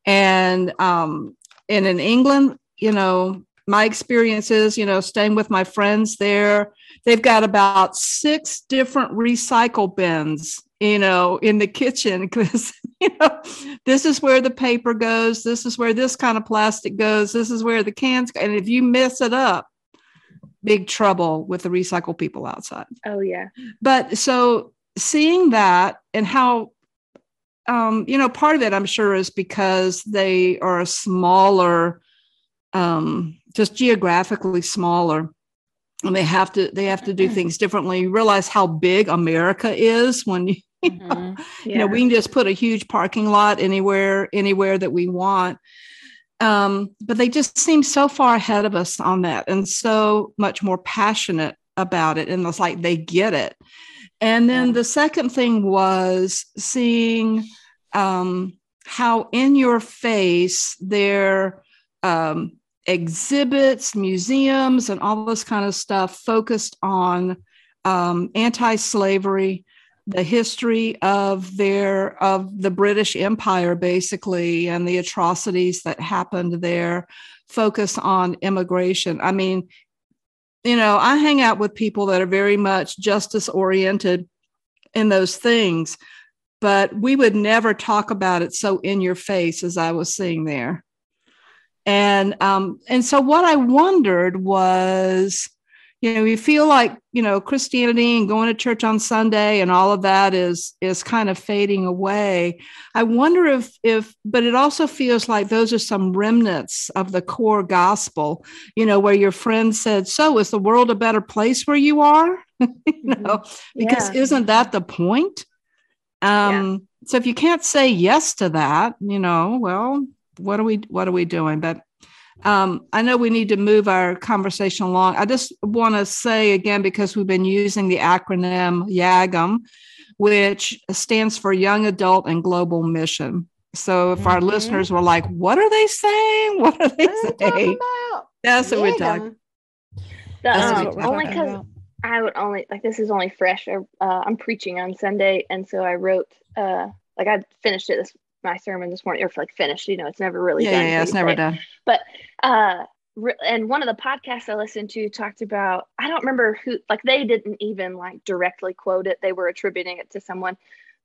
and um and in england you know my experiences you know staying with my friends there they've got about six different recycle bins you know in the kitchen because you know, this is where the paper goes. This is where this kind of plastic goes. This is where the cans go. And if you mess it up, big trouble with the recycle people outside. Oh, yeah. But so seeing that and how, um, you know, part of it, I'm sure, is because they are smaller, um, just geographically smaller and they have to they have to do things differently you realize how big america is when you you know, mm-hmm. yeah. you know, we can just put a huge parking lot anywhere, anywhere that we want. Um, but they just seem so far ahead of us on that and so much more passionate about it. And it's like they get it. And then yeah. the second thing was seeing um, how in your face their um, exhibits, museums, and all this kind of stuff focused on um, anti-slavery the history of their of the British Empire basically and the atrocities that happened there focus on immigration. I mean, you know, I hang out with people that are very much justice oriented in those things, but we would never talk about it so in your face as I was seeing there. And um, and so what I wondered was you know you feel like you know christianity and going to church on sunday and all of that is is kind of fading away i wonder if if but it also feels like those are some remnants of the core gospel you know where your friend said so is the world a better place where you are you mm-hmm. know because yeah. isn't that the point um yeah. so if you can't say yes to that you know well what are we what are we doing but um, I know we need to move our conversation along. I just want to say again, because we've been using the acronym YAGM, which stands for Young Adult and Global Mission. So if mm-hmm. our listeners were like, what are they saying? What are they what saying? That's what we're talking That's um, what only because I would only like this is only fresh. Uh, I'm preaching on Sunday, and so I wrote uh like I finished it this my sermon this morning or like finished you know it's never really yeah, done yeah, it's never done but uh and one of the podcasts i listened to talked about i don't remember who like they didn't even like directly quote it they were attributing it to someone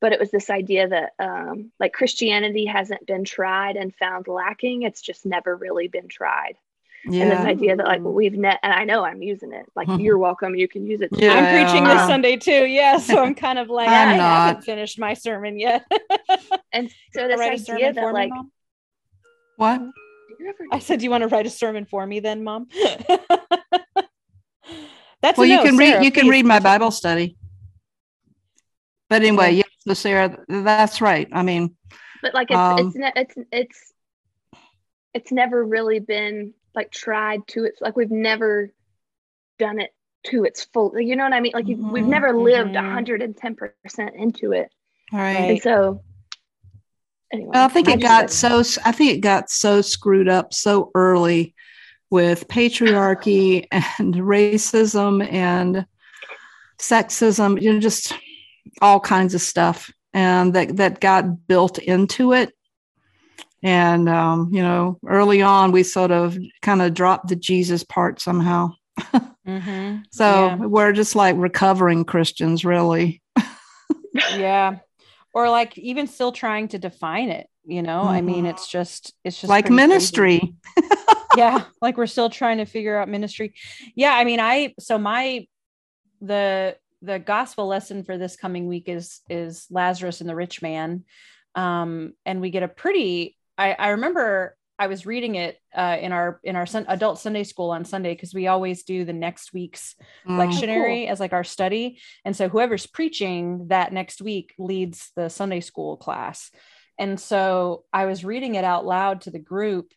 but it was this idea that um like christianity hasn't been tried and found lacking it's just never really been tried yeah. and this idea that like we've net and I know I'm using it. Like mm-hmm. you're welcome, you can use it. Yeah, I'm preaching this Sunday too. Yeah, so I'm kind of like I not. haven't finished my sermon yet. and so this idea that like me, what I said, do you want to write a sermon for me then, Mom? That's well, you no, can Sarah, read. You please. can read my Bible study. But anyway, yeah. so Sarah, that's right. I mean, but like it's um, it's, it's it's it's never really been like tried to its like we've never done it to its full you know what i mean like mm-hmm, we've never lived mm-hmm. 110% into it right and so anyway i think it got so i think it got so screwed up so early with patriarchy and racism and sexism you know just all kinds of stuff and that that got built into it and, um, you know, early on, we sort of kind of dropped the Jesus part somehow. mm-hmm. So yeah. we're just like recovering Christians, really. yeah. Or like even still trying to define it, you know? Mm-hmm. I mean, mm-hmm. it's just, it's just like ministry. yeah. Like we're still trying to figure out ministry. Yeah. I mean, I, so my, the, the gospel lesson for this coming week is is Lazarus and the rich man um, and we get a pretty I, I remember I was reading it uh, in our in our sun, adult Sunday school on Sunday because we always do the next week's mm, lectionary cool. as like our study, and so whoever's preaching that next week leads the Sunday school class. And so I was reading it out loud to the group,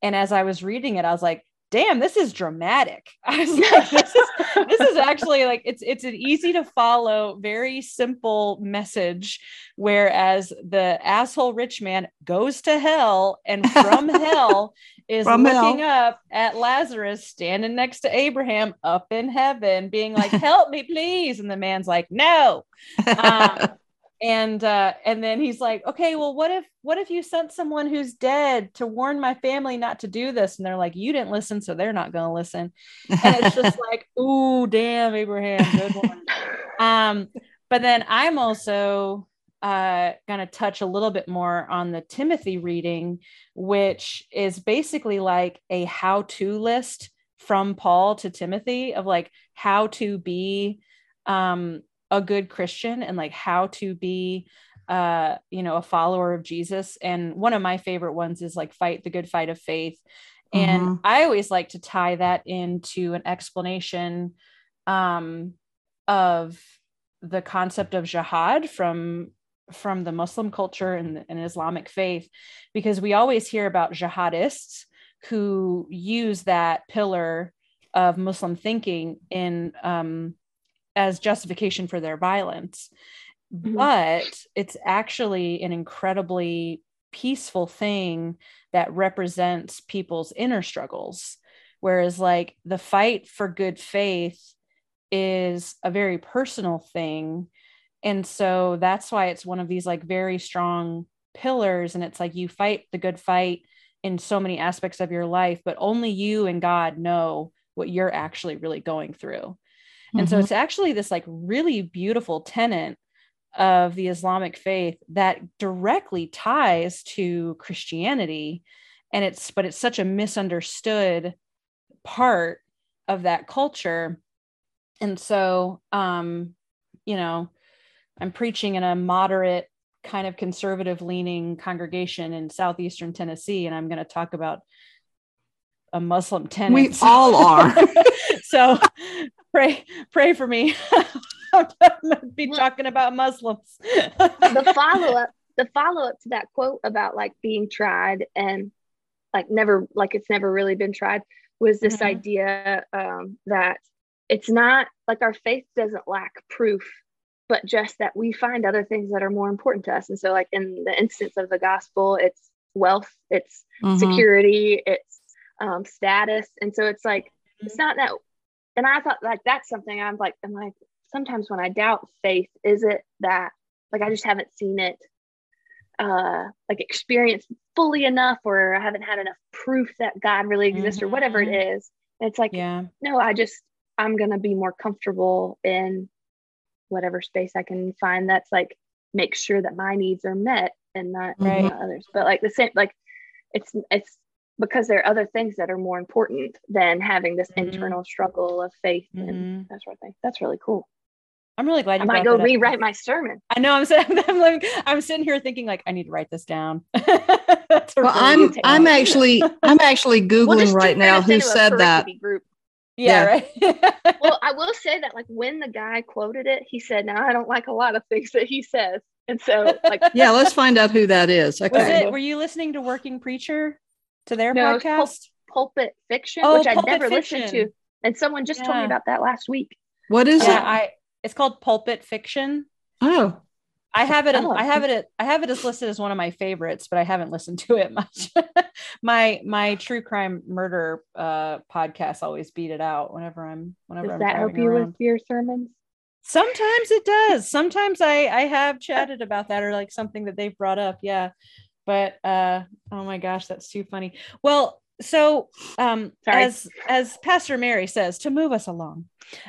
and as I was reading it, I was like, damn, this is dramatic. I was like, this is this is actually like it's it's an easy to follow, very simple message. Whereas the asshole rich man goes to hell and from hell is from looking hell. up at Lazarus standing next to Abraham up in heaven, being like, Help me, please. And the man's like, No. Um, and uh, and then he's like okay well what if what if you sent someone who's dead to warn my family not to do this? And they're like you didn't listen so they're not going to listen. And it's just like ooh damn abraham good one. Um but then i'm also uh, going to touch a little bit more on the Timothy reading, which is basically like a how to list from Paul to Timothy of like how to be um, a good Christian and like how to be uh you know a follower of Jesus and one of my favorite ones is like fight the good fight of faith and mm-hmm. I always like to tie that into an explanation um of the concept of jihad from from the Muslim culture and, and Islamic faith, because we always hear about jihadists who use that pillar of Muslim thinking in um, as justification for their violence. Mm-hmm. But it's actually an incredibly peaceful thing that represents people's inner struggles. Whereas, like, the fight for good faith is a very personal thing and so that's why it's one of these like very strong pillars and it's like you fight the good fight in so many aspects of your life but only you and god know what you're actually really going through mm-hmm. and so mm-hmm. it's actually this like really beautiful tenet of the islamic faith that directly ties to christianity and it's but it's such a misunderstood part of that culture and so um you know i'm preaching in a moderate kind of conservative leaning congregation in southeastern tennessee and i'm going to talk about a muslim tenant. We all are. So pray pray for me. I'm going to be talking about muslims. the follow-up the follow-up to that quote about like being tried and like never like it's never really been tried was this mm-hmm. idea um, that it's not like our faith doesn't lack proof but just that we find other things that are more important to us. And so like in the instance of the gospel it's wealth it's mm-hmm. security it's um, status and so it's like it's not that and i thought like that's something i'm like i'm like sometimes when i doubt faith is it that like i just haven't seen it uh like experienced fully enough or i haven't had enough proof that god really exists mm-hmm. or whatever it is. mm-hmm. it's like yeah no i just I'm going to be more comfortable in whatever space I can find that's like make sure that my needs are met and not, right. not others. But like the same, like it's, it's because there are other things that are more important than having this mm-hmm. internal struggle of faith mm-hmm. and that sort of thing. That's really cool. I'm really glad you I might go rewrite my sermon. I know I'm sitting, I'm, like, I'm sitting here thinking like I need to write this down. well, I'm I'm actually I'm actually googling we'll right now who said that. Group yeah, right. well, I will say that like when the guy quoted it, he said, "Now I don't like a lot of things that he says," and so like, yeah, let's find out who that is. Okay. Was it? Were you listening to Working Preacher to their no, podcast? Pulpit Fiction, oh, which I'd never fiction. listened to, and someone just yeah. told me about that last week. What is yeah, it? I it's called Pulpit Fiction. Oh, I have it. Oh. I have it. I have it as listed as one of my favorites, but I haven't listened to it much. my my true crime murder uh, podcast always beat it out whenever I'm whenever does I'm that help you around. with your sermons? Sometimes it does. Sometimes I I have chatted about that or like something that they've brought up. Yeah, but uh, oh my gosh, that's too funny. Well, so um, as as Pastor Mary says, to move us along.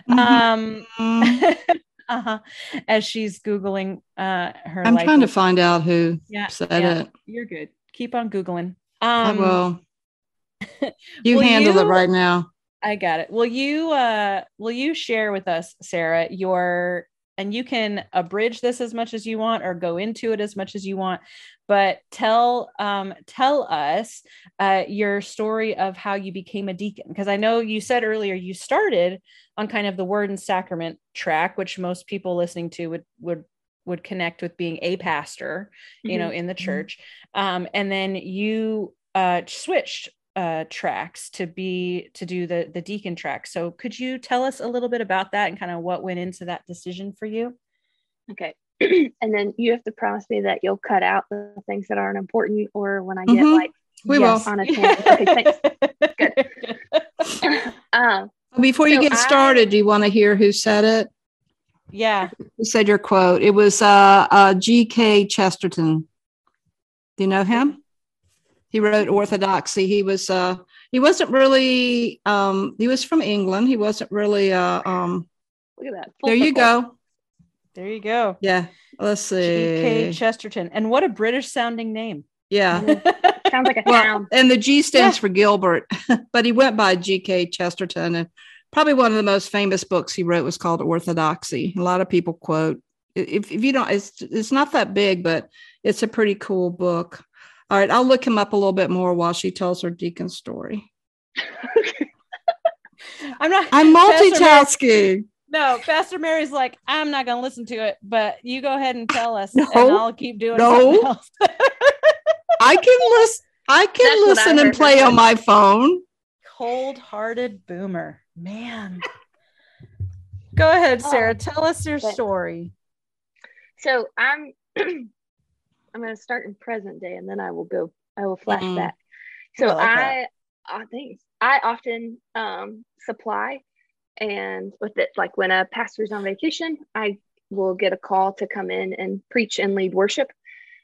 Mm-hmm. Um, mm-hmm uh-huh. as she's googling uh her i'm trying to find out who yeah, said yeah, it you're good keep on googling um well you handle you, it right now i got it will you uh will you share with us sarah your and you can abridge this as much as you want or go into it as much as you want but tell um, tell us uh, your story of how you became a deacon because i know you said earlier you started on kind of the word and sacrament track which most people listening to would would would connect with being a pastor you mm-hmm. know in the mm-hmm. church um, and then you uh, switched uh, tracks to be to do the the deacon track. So could you tell us a little bit about that and kind of what went into that decision for you? Okay. and then you have to promise me that you'll cut out the things that aren't important or when I get mm-hmm. like we yes, will on a tangent. Okay, thanks. Good. um, Before you so get started, I, do you want to hear who said it? Yeah. Who said your quote? It was uh, uh, G.K. Chesterton. Do you know him? He wrote orthodoxy he was uh he wasn't really um he was from england he wasn't really uh um look at that Full there you go there you go yeah Let's see. G.K. Chesterton. And what a British sounding name. Yeah. Sounds like a well, town. And the G stands yeah. for Gilbert, but he went by G.K. Chesterton. And probably one of the most famous books he wrote was called Orthodoxy. A lot of people quote. If, if you don't, it's it's not that big, but it's a pretty cool book. All right, I'll look him up a little bit more while she tells her deacon story. I'm not. I'm multitasking. No, Pastor Mary's like, I'm not going to listen to it, but you go ahead and tell us, no, and I'll keep doing no. I can listen. I can That's listen and play on my phone. Cold-hearted boomer, man. go ahead, Sarah. Oh, tell us your but, story. So I'm, I'm going to start in present day, and then I will go. I will flash mm-hmm. back. So I, like I, I think I often um, supply and with it, like when a pastor's on vacation, I will get a call to come in and preach and lead worship.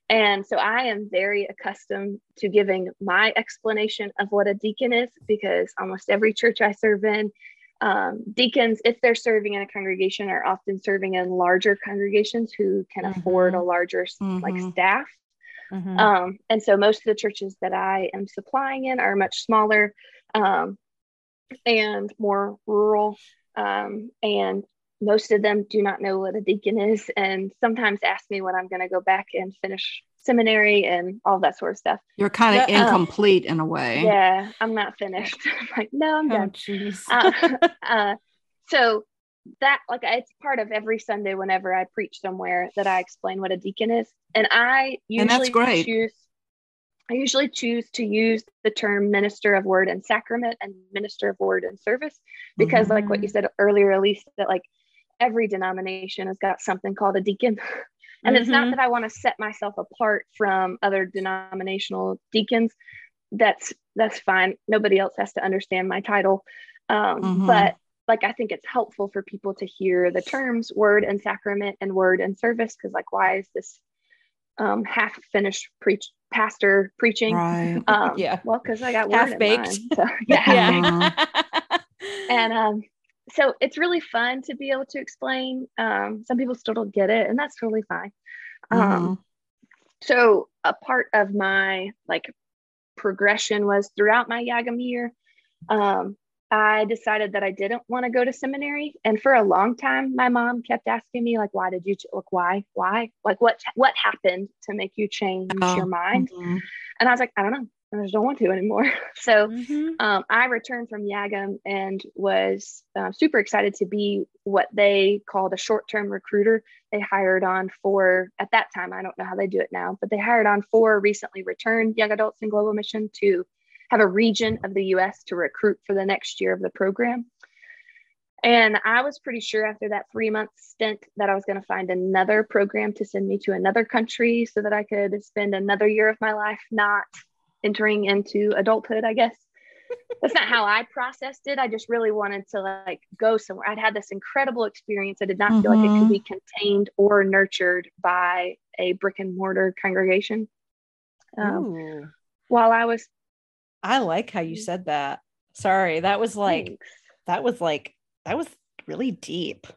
And so I am very accustomed to giving my explanation of what a deacon is because almost every church I serve in, um, deacons, if they're serving in a congregation, are often serving in larger congregations who can mm-hmm. afford a larger mm-hmm. like staff. Mm-hmm. Um, and so most of the churches that I am supplying in are much smaller. Um, and more rural. Um, and most of them do not know what a deacon is and sometimes ask me when I'm going to go back and finish seminary and all that sort of stuff. You're kind of um, incomplete in a way. Yeah, I'm not finished. I'm like, no, I'm oh, uh, uh, so that like it's part of every Sunday whenever I preach somewhere that I explain what a deacon is, and I usually and choose I usually choose to use the term minister of word and sacrament and minister of word and service because, mm-hmm. like what you mm-hmm. said earlier, Elise, that like every denomination has got something called a deacon. and mm-hmm. it's not mm-hmm. that I want to set myself apart from other denominational deacons. That's that's fine. Nobody else has to understand my title. Um, mm-hmm. But like I think it's helpful for people to hear the terms word and sacrament and word and service because like why is this um, half finished preach pastor preaching. Right. Um, yeah. Well, because I got half baked. So, yeah. yeah. and um, so it's really fun to be able to explain. Um, some people still don't get it, and that's totally fine. Um, mm-hmm. So a part of my like progression was throughout my YAGM year. Um, I decided that I didn't want to go to seminary. And for a long time, my mom kept asking me, like, why did you, ch- like, why, why, like, what, what happened to make you change oh, your mind? Mm-hmm. And I was like, I don't know. I just don't want to anymore. so mm-hmm. um, I returned from YAGM and was uh, super excited to be what they called a short term recruiter. They hired on for, at that time, I don't know how they do it now, but they hired on four recently returned young adults in global mission to have a region of the US to recruit for the next year of the program. And I was pretty sure after that three month stint that I was going to find another program to send me to another country so that I could spend another year of my life not entering into adulthood, I guess. That's not how I processed it. I just really wanted to like go somewhere. I'd had this incredible experience. I did not mm-hmm. feel like it could mm-hmm. be contained or nurtured by a brick and mortar congregation. Um, while I was I like how you mm. said that. Sorry, that was like Thanks. that was like that was really deep.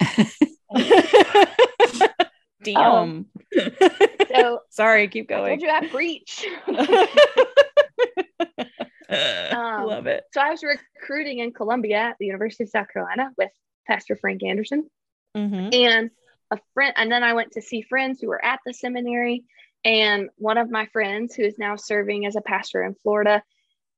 Damn. Um, so sorry, keep going. I told you I preach. um, Love it. So I was recruiting in Columbia at the University of South Carolina with Pastor Frank Anderson, mm-hmm. and a friend. And then I went to see friends who were at the seminary. And one of my friends, who is now serving as a pastor in Florida,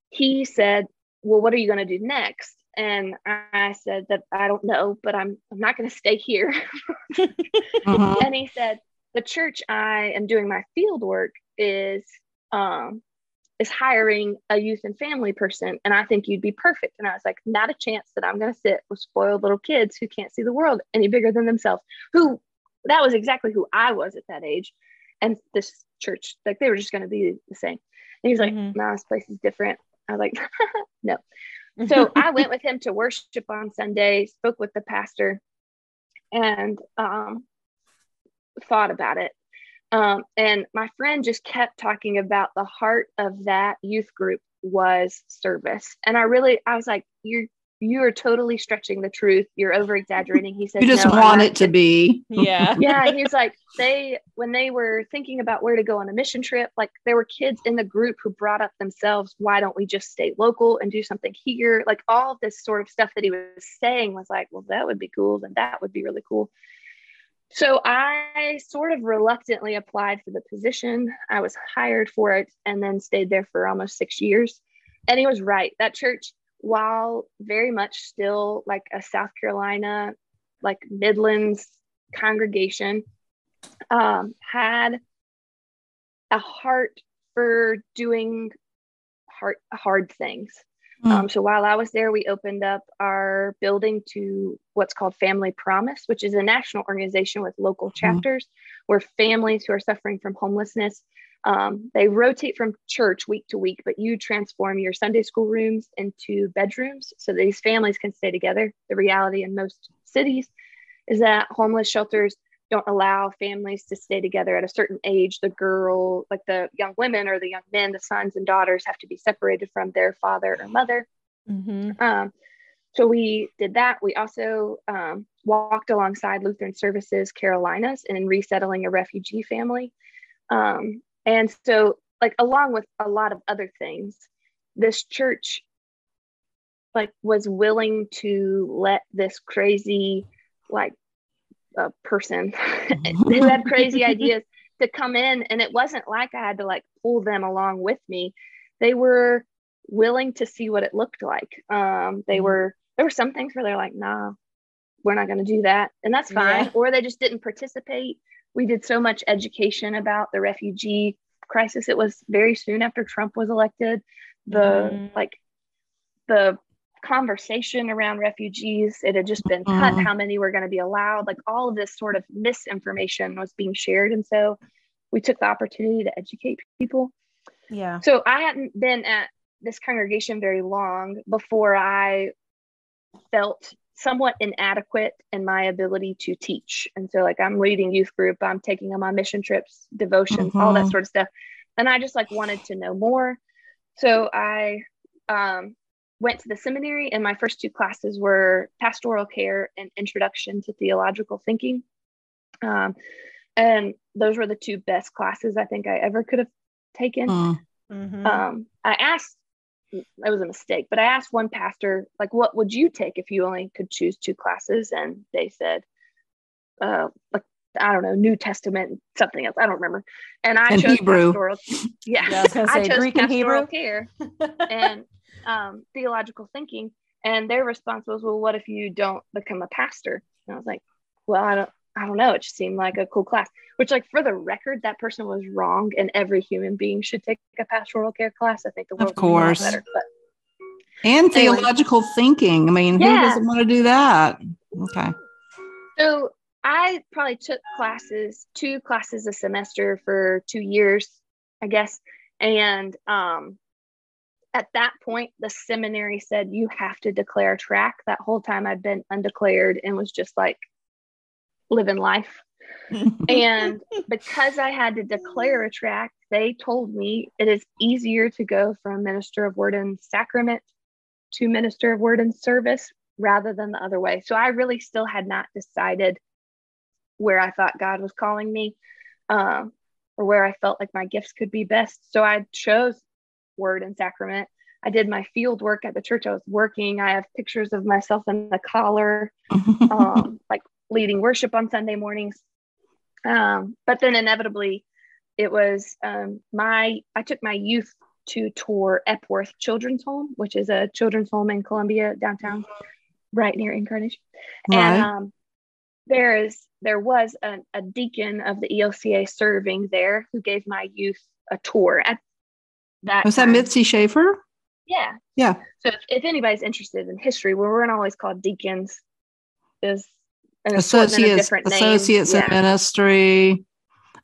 he said, Well, what are you going to do next? And I said that I don't know, but I'm I'm not going to stay here. uh-huh. And he said, the church I am doing my field work is um, is hiring a youth and family person, and I think you'd be perfect. And I was like, not a chance that I'm going to sit with spoiled little kids who can't see the world any bigger than themselves. Who that was exactly who I was at that age, and this church like they were just going to be the same. And he was like, mm-hmm. no, this place is different. I was like, no. So I went with him to worship on Sunday, spoke with the pastor, and um, thought about it. Um, and my friend just kept talking about the heart of that youth group was service. And I really, I was like, you're you are totally stretching the truth. You're over exaggerating. He said, You just no, want it to be. Yeah. yeah. He's like, they, when they were thinking about where to go on a mission trip, like there were kids in the group who brought up themselves, why don't we just stay local and do something here? Like all of this sort of stuff that he was saying was like, well, that would be cool. And that would be really cool. So I sort of reluctantly applied for the position. I was hired for it and then stayed there for almost six years. And he was right. That church, while very much still like a South Carolina, like Midlands congregation, um, had a heart for doing hard, hard things. Mm. Um, so while I was there, we opened up our building to what's called Family Promise, which is a national organization with local mm. chapters where families who are suffering from homelessness um, they rotate from church week to week, but you transform your Sunday school rooms into bedrooms so these families can stay together. The reality in most cities is that homeless shelters don't allow families to stay together at a certain age. The girl, like the young women or the young men, the sons and daughters have to be separated from their father or mother. Mm-hmm. Um, so we did that. We also um, walked alongside Lutheran Services Carolinas in resettling a refugee family. Um, and so, like, along with a lot of other things, this church like was willing to let this crazy like a person who had crazy ideas to come in and it wasn't like i had to like pull them along with me. They were willing to see what it looked like. Um they mm-hmm. were there were some things where they're like nah we're not going to do that and that's fine. Yeah. or they just didn't participate. We did so much education about the refugee crisis. It was very soon after trump was elected. The mm. like the conversation around refugees. It had just been cut, mm. how many were going to be allowed. Like all of this sort of misinformation was being shared. And so we took the opportunity to educate people. Yeah. So I hadn't been at this congregation very long before I felt somewhat inadequate in my ability to teach. And so like I'm leading youth group, I'm taking them on mission trips, devotions, mm-hmm. all that mm-hmm. sort of stuff. And I just like wanted to know more. So I um went to the seminary and my first two classes were pastoral care and introduction to theological thinking um, and those were the two best classes i think i ever could have taken mm-hmm. um, i asked it was a mistake but i asked one pastor like what would you take if you only could choose two classes and they said uh, like I don't know, New Testament, something else. I don't remember. And I and chose Hebrew. pastoral. Yeah, yeah I, I chose Greek pastoral care. and um, theological thinking. And their response was, well, what if you don't become a pastor? And I was like, well, I don't, I don't know. It just seemed like a cool class, which like for the record, that person was wrong. And every human being should take a pastoral care class. I think the world of course. better. But and anyway. theological thinking. I mean, yeah. who doesn't want to do that? Okay. So I probably took classes, two classes a semester for two years, I guess. And um, at that point, the seminary said, You have to declare a track. That whole time I'd been undeclared and was just like living life. and because I had to declare a track, they told me it is easier to go from minister of word and sacrament to minister of word and service rather than the other way. So I really still had not decided where I thought God was calling me um, or where I felt like my gifts could be best. So I chose word and sacrament. I did my field work at the church I was working. I have pictures of myself in the collar, um, like leading worship on Sunday mornings. Um, but then inevitably, it was um, my, I took my youth to tour Epworth Children's Home, which is a children's home in Columbia downtown, right near Incarnation. Right. And um, there is, there was a, a deacon of the ELCA serving there who gave my youth a tour at that was that Mitzi Schaefer? Yeah. Yeah. So if, if anybody's interested in history, we we're not always called deacons, is associates, associates in ministry.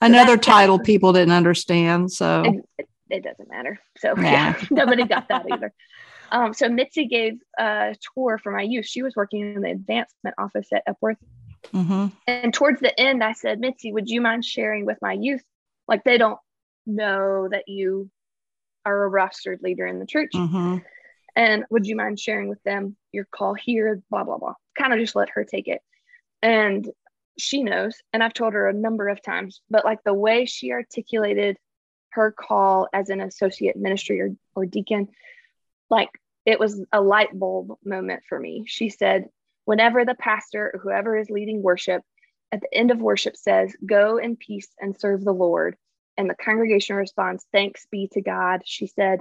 Another so title people didn't understand. So it, it, it doesn't matter. So yeah, yeah nobody got that either. Um, so Mitzi gave a tour for my youth. She was working in the advancement office at Epworth. Mm-hmm. And towards the end, I said, Mitzi, would you mind sharing with my youth? Like they don't know that you are a rostered leader in the church. Mm-hmm. And would you mind sharing with them your call here? Blah, blah, blah. Kind of just let her take it. And she knows. And I've told her a number of times, but like the way she articulated her call as an associate ministry or, or deacon, like it was a light bulb moment for me. She said, whenever the pastor or whoever is leading worship at the end of worship says, Go in peace and serve the Lord, and the congregation responds, Thanks be to God, she said,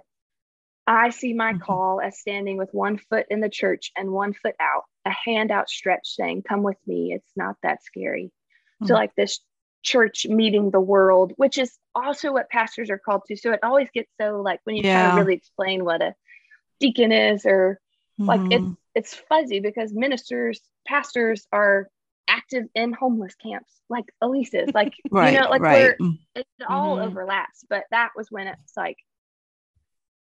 I see my mm-hmm. call as standing with one foot in the church and one foot out, a hand outstretched saying, Come with me. It's not that scary. Mm-hmm. So, like this church meeting the world, which is also what pastors are called to. So it always gets so like when you yeah. try to really explain what a deacon is or like mm-hmm. it's it's fuzzy because ministers, pastors are active in homeless camps, like Elise's, like right, you know, like right. we're it all mm-hmm. overlaps. But that was when it's like,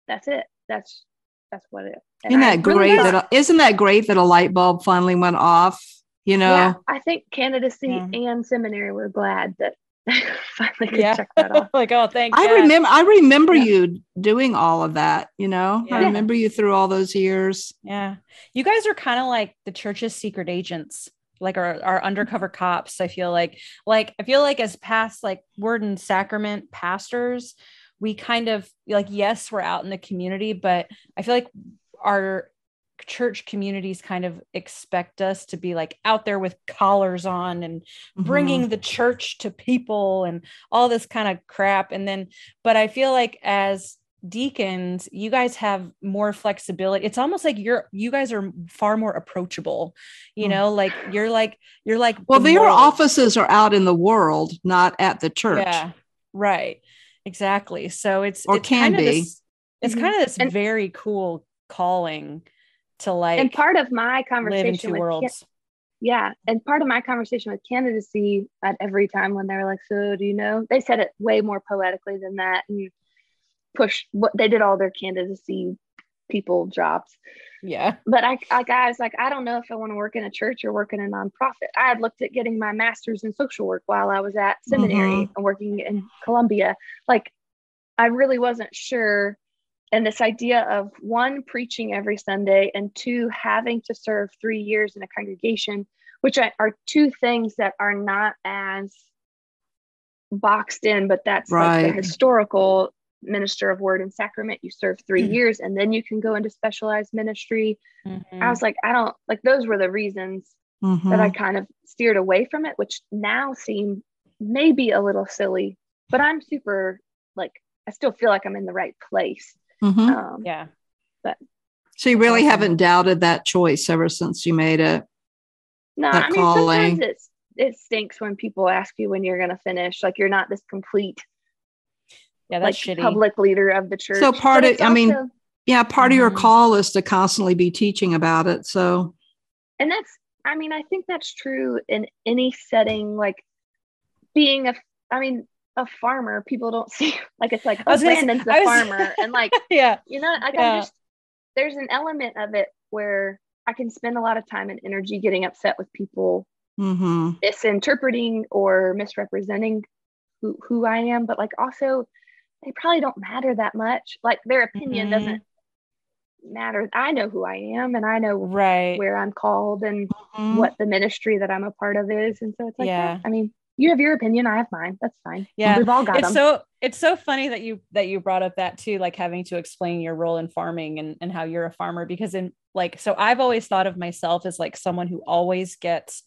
that's it. That's that's what it. Isn't that great? Really that isn't that great that a light bulb finally went off? You know, yeah, I think candidacy yeah. and seminary were glad that finally could yeah. check that off. like, oh, thank. I God. remember. I remember yeah. you doing all of that. You know, yeah. I remember you through all those years. Yeah, you guys are kind of like the church's secret agents, like our our undercover cops. I feel like, like I feel like as past like word and sacrament pastors, we kind of like yes, we're out in the community, but I feel like our church communities kind of expect us to be like out there with collars on and bringing mm-hmm. the church to people and all this kind of crap and then but i feel like as deacons you guys have more flexibility it's almost like you're you guys are far more approachable you mm. know like you're like you're like well the their offices are out in the world not at the church yeah right exactly so it's or it's can kind be of this, it's mm-hmm. kind of this and, very cool calling to like and part of my conversation with worlds. yeah and part of my conversation with candidacy at every time when they were like so do you know they said it way more poetically than that and push what they did all their candidacy people jobs. Yeah. But I, I guys like i don't know if i want to work in a church or work in a nonprofit. I had looked at getting my master's in social work while i was at seminary mm-hmm. and working in columbia. Like i really wasn't sure. And this idea of one preaching every sunday and two having to serve three years in a congregation which are two things that are not as boxed in but that's right. like the historical minister of word and sacrament you serve 3 mm-hmm. years and then you can go into specialized ministry mm-hmm. i was like i don't like those were the reasons mm-hmm. that i kind of steered away from it which now seem maybe a little silly but i'm super like i still feel like i'm in the right place Mm-hmm. Um, yeah. But so you really haven't doubted that choice ever since you made it. No, I mean calling. sometimes it's it stinks when people ask you when you're going to finish. Like you're not this complete, yeah, that's like shitty. public leader of the church. So part of, I mean, yeah, part mm-hmm. of your call is to constantly be teaching about it. So, and that's, I mean, I think that's true in any setting. Like being a, I mean, a farmer, people don't see like it's like oh Brandon's a farmer and like yeah, you know, like yeah. I just there's an element of it where I can spend a lot of time and energy getting upset with people mm-hmm. misinterpreting or misrepresenting who, who I am, but like also they probably don't matter that much. Like their opinion mm-hmm. doesn't matter. I know who I am and I know right where I'm called and mm-hmm. what the ministry that I'm a part of is. And so it's like, yeah, yeah I mean, you have your opinion i have mine that's fine yeah we've all got it's them. so it's so funny that you that you brought up that too like having to explain your role in farming and and how you're a farmer because in like so i've always thought of myself as like someone who always gets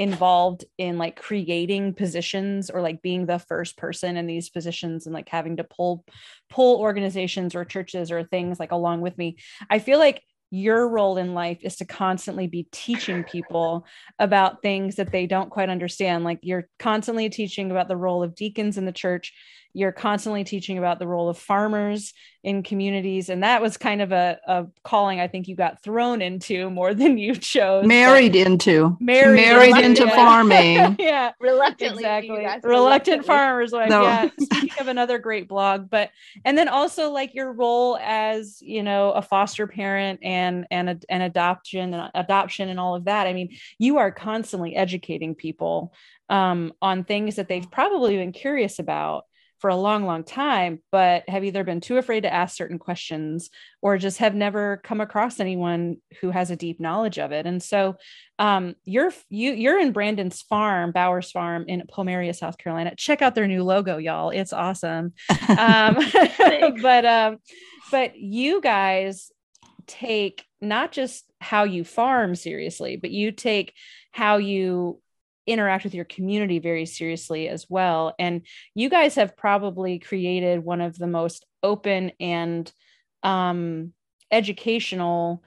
involved in like creating positions or like being the first person in these positions and like having to pull pull organizations or churches or things like along with me i feel like your role in life is to constantly be teaching people about things that they don't quite understand. Like you're constantly teaching about the role of deacons in the church you're constantly teaching about the role of farmers in communities. And that was kind of a, a calling i think you got thrown into more than you chose married into. Married, married into farming. Yeah. Reluctantly exactly. reluctant reluctantly. farmers wife no. yeah speaking of another great blog but and then also like your role as you know a foster parent and and an adoption and adoption and all of that. I mean you are constantly educating people um, on things that they've probably been curious about for a long, long time, but have either been too afraid to ask certain questions or just have never come across anyone who has a deep knowledge of it. And so um, you're you you're in Brandon's farm, Bowers Farm in Pomaria, South Carolina. Check out their new logo, y'all. It's awesome. Um, but um, but you guys take not just how you farm seriously, but you take how you interact with your community very seriously as well. And you guys have probably created one of the most open and um, educational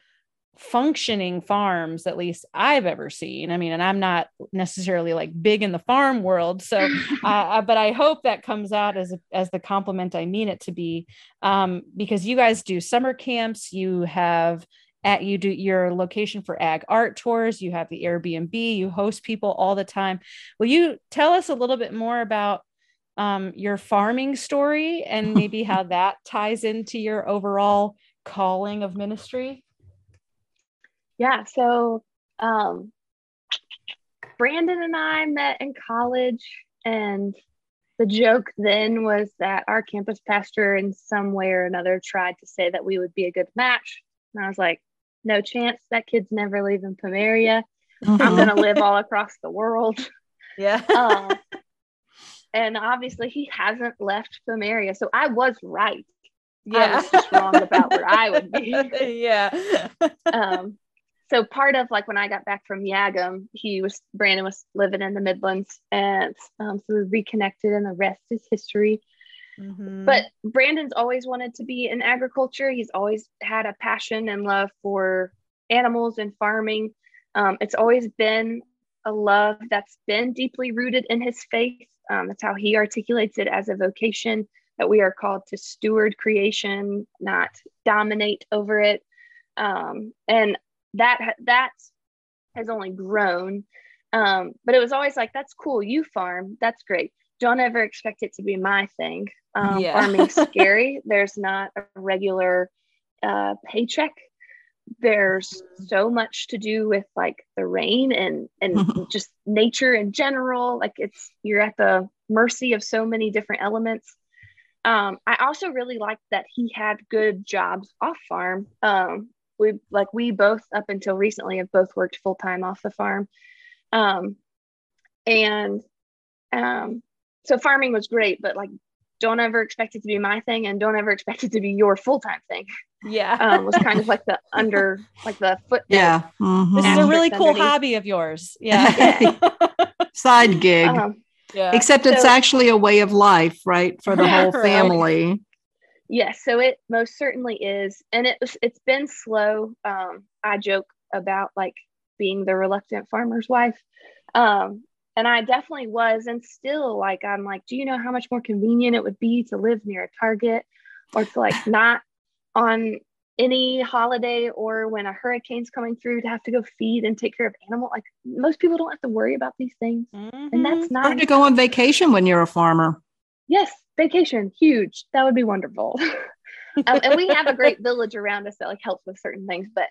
functioning farms at least i've ever seen i mean and i'm not necessarily like big in the farm world so uh, but i hope that comes out as as the compliment i mean it to be um, because you guys do summer camps you have at you do your location for ag art tours you have the airbnb you host people all the time. Will you tell us a little bit more about um, your farming story and maybe how that ties into your overall calling of ministry? Yeah so um, brandon and i met in college and the joke then was that our campus pastor in some way or another tried to say that we would be a good match. And i was like no chance that kid's never leaving Pomaria. Mm-hmm. I'm gonna live all across the world. Yeah. uh, and obviously he hasn't left Pomaria. So I was right. Yeah. I was just wrong about where I would be. yeah. um, so part of like when I got back from YAGM, he was Brandon was living in the Midlands and um, so we reconnected and the rest is history. Mm-hmm. But Brandon's always wanted to be in agriculture. He's always had a passion and love for animals and farming. Um, it's always been a love that's been deeply rooted in his faith. Um, that's how he articulates it as a vocation that we are called to steward creation, not dominate over it. Um, and that that has only grown. Um, but it was always like, that's cool. You farm. That's great don't ever expect it to be my thing. Um, yeah. Farming's scary. There's not a regular uh, paycheck. There's mm-hmm. so much to do with like the rain and and just nature in general. Like it's you're at the mercy of so many different elements. Um, I also really liked that he had good jobs off farm. Um, we like we both up until recently have both worked full time off the farm, um, and um, so farming was great, but like don't ever expect it to be my thing and don't ever expect it to be your full-time thing. Yeah. Um, was kind of like the under like the foot yeah. Mm-hmm. this is a really cool underneath. hobby of yours. Yeah, yeah. side gig. Um, yeah. except it's so, actually a way of life right for the whole family. Right. yes. So it most certainly is. And it was it's been slow. Um, i joke about like being the reluctant farmer's wife. Um, and I definitely was, and still like I'm like, do you know how much more convenient it would be to live near a Target or to like not on any holiday or when a hurricane's coming through to have to go feed and take care of animal? Like most people don't have to worry about these things. Mm-hmm. and that's not hard to go on vacation when you're a farmer. Yes vacation huge. That would be wonderful. Um, and we have a great village around us that like helps with certain things but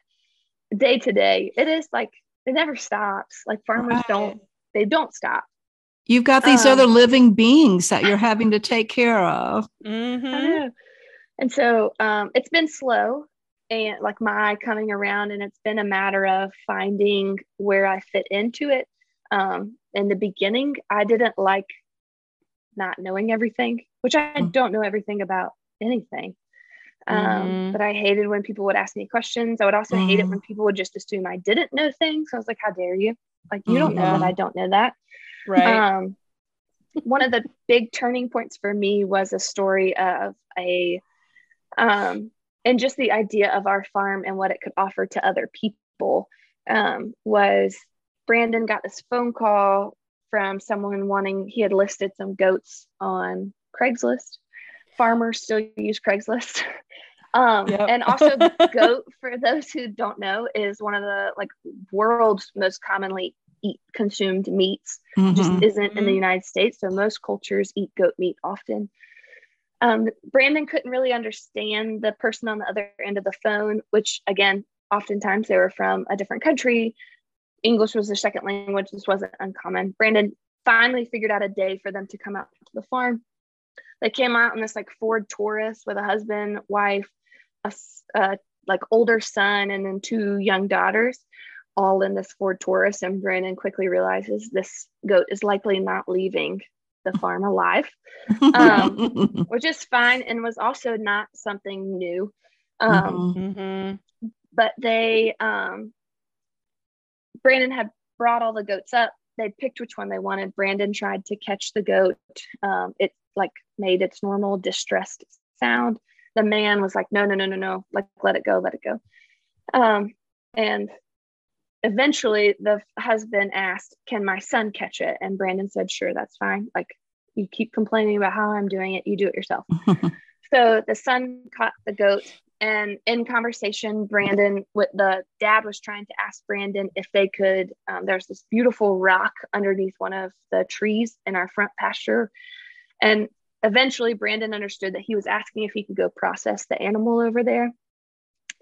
day to day it is like it never stops. Like farmers right. don't they don't stop. You've got these um, other living beings that you're having to take care of. Mm-hmm. And so um, it's been slow and like my coming around, and it's been a matter of finding where I fit into it. Um, in the beginning, I didn't like not knowing everything, which I mm. don't know everything about anything. Um, mm-hmm. But I hated when people would ask me questions. I would also mm-hmm. hate it mm. when people would just assume I didn't know things. So I was like, how dare you? Like, you don't know that I don't know that. Right. Um, one of the big turning points for me was a story of a, um, and just the idea of our farm and what it could offer to other people um, was Brandon got this phone call from someone wanting, he had listed some goats on Craigslist. Farmers still use Craigslist. Um, yep. and also goat, for those who don't know, is one of the like world's most commonly eat consumed meats. Mm-hmm. Just isn't in the mm-hmm. United States. So most cultures eat goat meat often. Um, Brandon couldn't really understand the person on the other end of the phone, which again, oftentimes they were from a different country. English was their second language. This wasn't uncommon. Brandon finally figured out a day for them to come out to the farm. they came out in this like Ford Taurus with a husband, wife, a, a like older son, and then two young daughters, all in this Ford Taurus. And Brandon quickly realizes this goat is likely not leaving the farm alive, um, which is fine and was also not something new. Um, mm-hmm. But they, um, Brandon had brought all the goats up. They picked which one they wanted. Brandon tried to catch the goat. Um, it like made its normal distressed sound. The man was like, no, no, no, no, no, like let it go, let it go. Um, and eventually the husband asked, Can my son catch it? And Brandon said, Sure, that's fine. Like you keep complaining about how I'm doing it, you do it yourself. so the son caught the goat. And in conversation, Brandon, with the dad was trying to ask Brandon if they could. Um, there's this beautiful rock underneath one of the trees in our front pasture. And eventually, Brandon understood that he was asking if he could go process the animal over there.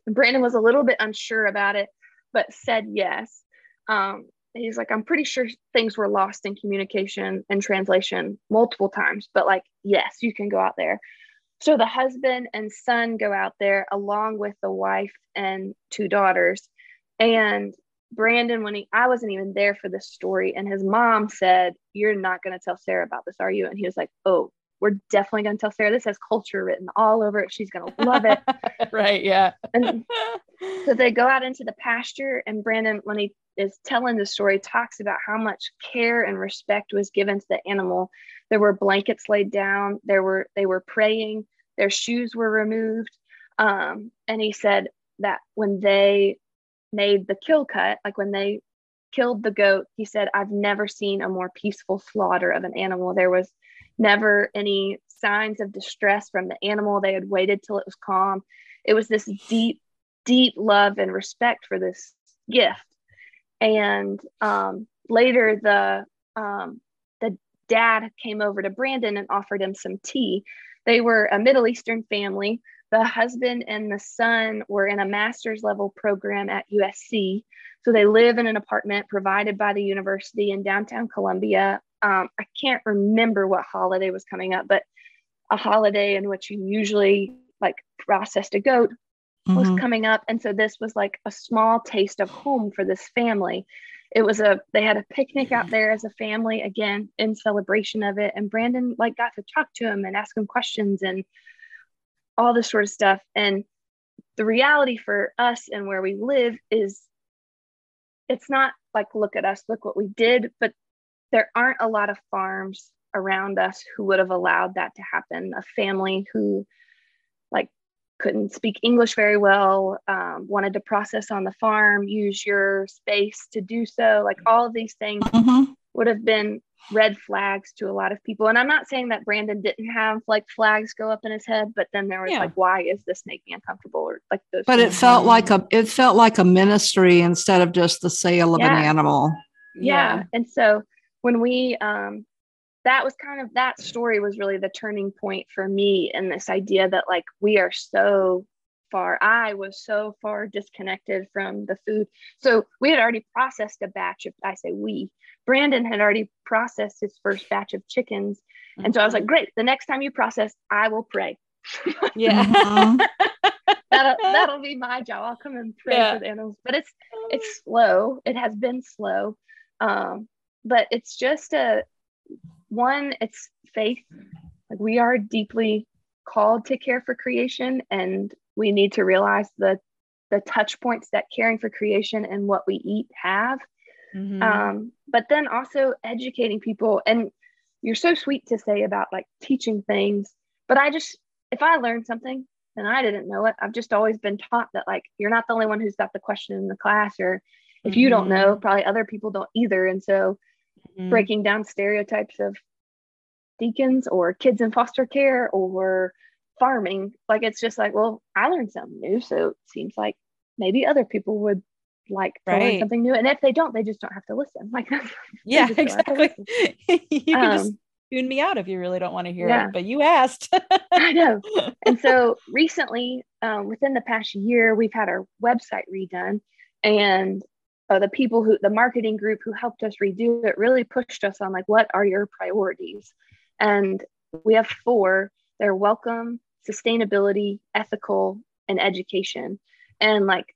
Brandon was a little bit unsure about it, but said yes. Um, he's like, I'm pretty sure things were lost in communication and translation multiple times, but like, yes, you can go out there. So the husband and son go out there along with the wife and two daughters. And Brandon, when he, I wasn't even there for this story, and his mom said, You're not going to tell Sarah about this, are you? And he was like, Oh, we're definitely going to tell Sarah. This has culture written all over it. She's going to love it. right. Yeah. and so they go out into the pasture, and Brandon, when he is telling the story, talks about how much care and respect was given to the animal. There were blankets laid down. There were they were praying. Their shoes were removed. Um, and he said that when they made the kill cut, like when they killed the goat, he said, I've never seen a more peaceful slaughter of an animal. There was never any signs of distress from the animal. They had waited till it was calm. It was this deep, deep love and respect for this gift. And um, later, the um, the dad came over to Brandon and offered him some tea. They were a Middle Eastern family. The husband and the son were in a master's level program at USC. So they live in an apartment provided by the university in downtown Columbia um, I can't remember what holiday was coming up, but a holiday in which you usually like processed a goat mm-hmm. was coming up. And so this was like a small taste of home for this family. It was a they had a picnic out there as a family again in celebration of it. And Brandon like got to talk to him and ask him questions and all this sort of stuff. And the reality for us and where we live is it's not like look at us, look what we did, but there aren't a lot of farms around us who would have allowed that to happen. A family who like couldn't speak English very well, um, wanted to process on the farm, use your space to do so. Like all of these things mm-hmm. Would have been red flags to a lot of people. And I'm not saying that Brandon didn't have like flags go up in his head, but then there was yeah. like, why is this making uncomfortable? Or like those. But it felt like a it felt like a ministry instead of just the sale of yeah. an animal. Yeah. yeah. And so when we um that was kind of that story was really the turning point for me and this idea that like we are so far. I was so far disconnected from the food. So we had already processed a batch of i say we brandon had already processed his first batch of chickens. Mm-hmm. and so i was like great the next time you process i will pray. Yeah. That'll that'll be my job. I'll come and pray yeah. for the animals. But it's it's slow. It has been slow. Um but it's just a one it's faith. Like we are deeply called to care for creation and we need to realize the the touch points that caring for creation and what we eat have mm-hmm. um, but then also educating people and you're so sweet to say about like teaching things but i just if i learned something and i didn't know it i've just always been taught that like you're not the only one who's got the question in the class or if you don't know mm-hmm. probably other people don't either and so mm-hmm. breaking down stereotypes of deacons or kids in foster care or farming. Like it's just like, well, I learned something new. So it seems like maybe other people would like to right. learn something new. And if they don't, they just don't have to listen. Like yeah, exactly. you can um, just tune me out if you really don't want to hear yeah. it, but you asked. I know. And so recently, um, within the past year, we've had our website redone and uh, the people who the marketing group who helped us redo it really pushed us on like what are your priorities and we have four. They're welcome, sustainability, ethical, and education. And like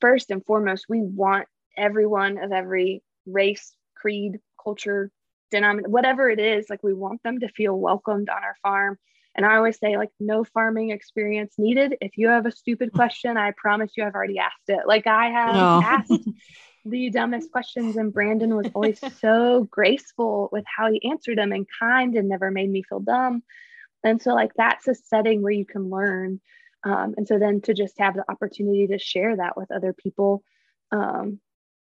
first and foremost, we want everyone of every race, creed, culture, denomination, whatever it is, like we want them to feel welcomed on our farm. And I always say, like, no farming experience needed. If you have a stupid question, I promise you I've already asked it. Like I have no. asked the dumbest questions, and Brandon was always so graceful with how he answered them and kind and never made me feel dumb. And so, like, that's a setting where you can learn. Um, and so then to just have the opportunity to share that with other people um,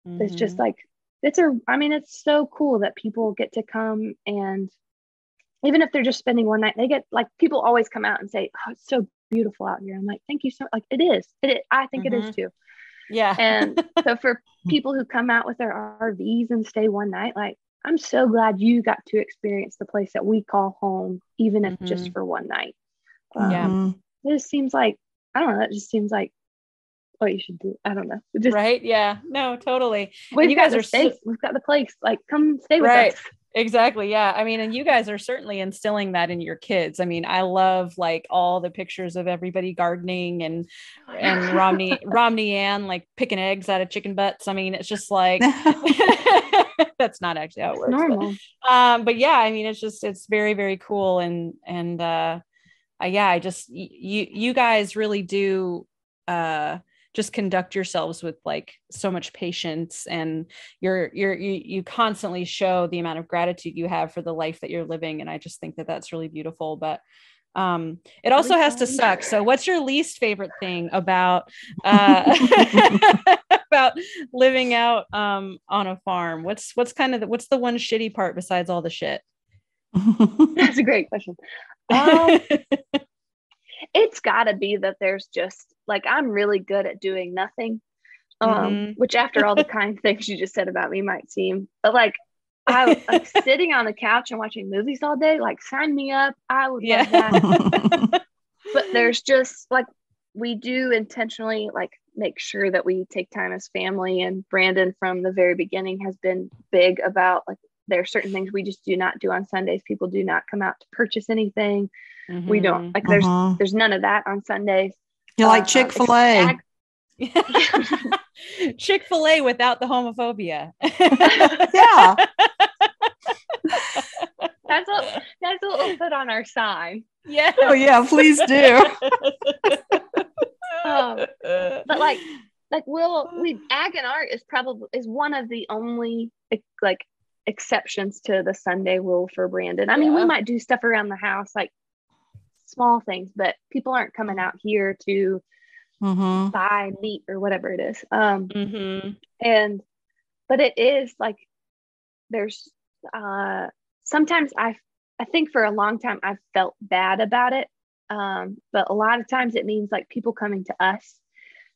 mm-hmm. it's just like it's a i mean it's so cool that people get to come and even if they're just spending one night they get like people always come out and say oh it's so beautiful out here i'm like thank you so like it is it is, i think mm-hmm. it is mm-hmm. too yeah and so for people who come out with their rvs and stay one night like i'm so glad you got to experience the place that we call home even if mm-hmm. just for one night um, yeah it just seems like i don't know it just seems like what you should do. I don't know. Just, right? Yeah. No, totally. We've you guys are safe. So, we've got the place. Like, come stay with right. us. Exactly. Yeah. I mean, and you guys are certainly instilling that in your kids. I mean, I love like all the pictures of everybody gardening and and Romney Romney Ann like picking eggs out of chicken butts. I mean, it's just like that's not actually how it works. Normal. But, um, but yeah, I mean, it's just it's very very cool and and uh, uh yeah, I just you you guys really do uh just conduct yourselves with like so much patience and you're you're you, you constantly show the amount of gratitude you have for the life that you're living and i just think that that's really beautiful but um it also has to suck so what's your least favorite thing about uh about living out um on a farm what's what's kind of the, what's the one shitty part besides all the shit that's a great question um, it's got to be that there's just like I'm really good at doing nothing. Um, mm-hmm. which after all the kind things you just said about me might seem, but like I like sitting on the couch and watching movies all day, like sign me up. I would yeah. love that. but there's just like we do intentionally like make sure that we take time as family and Brandon from the very beginning has been big about like there are certain things we just do not do on Sundays. People do not come out to purchase anything. Mm-hmm. We don't mm-hmm. like there's uh-huh. there's none of that on Sundays. You uh, like Chick Fil A? Chick Fil A without the homophobia. yeah. That's a that's what we'll put on our sign. Yeah. Oh yeah, please do. um, but like like we'll we ag and art is probably is one of the only like exceptions to the Sunday rule for Brandon. I mean, we might do stuff around the house like small things, but people aren't coming out here to mm-hmm. buy meat or whatever it is. Um, mm-hmm. And, but it is like there's uh, sometimes I, I think for a long time I've felt bad about it. Um, but a lot of times it means like people coming to us.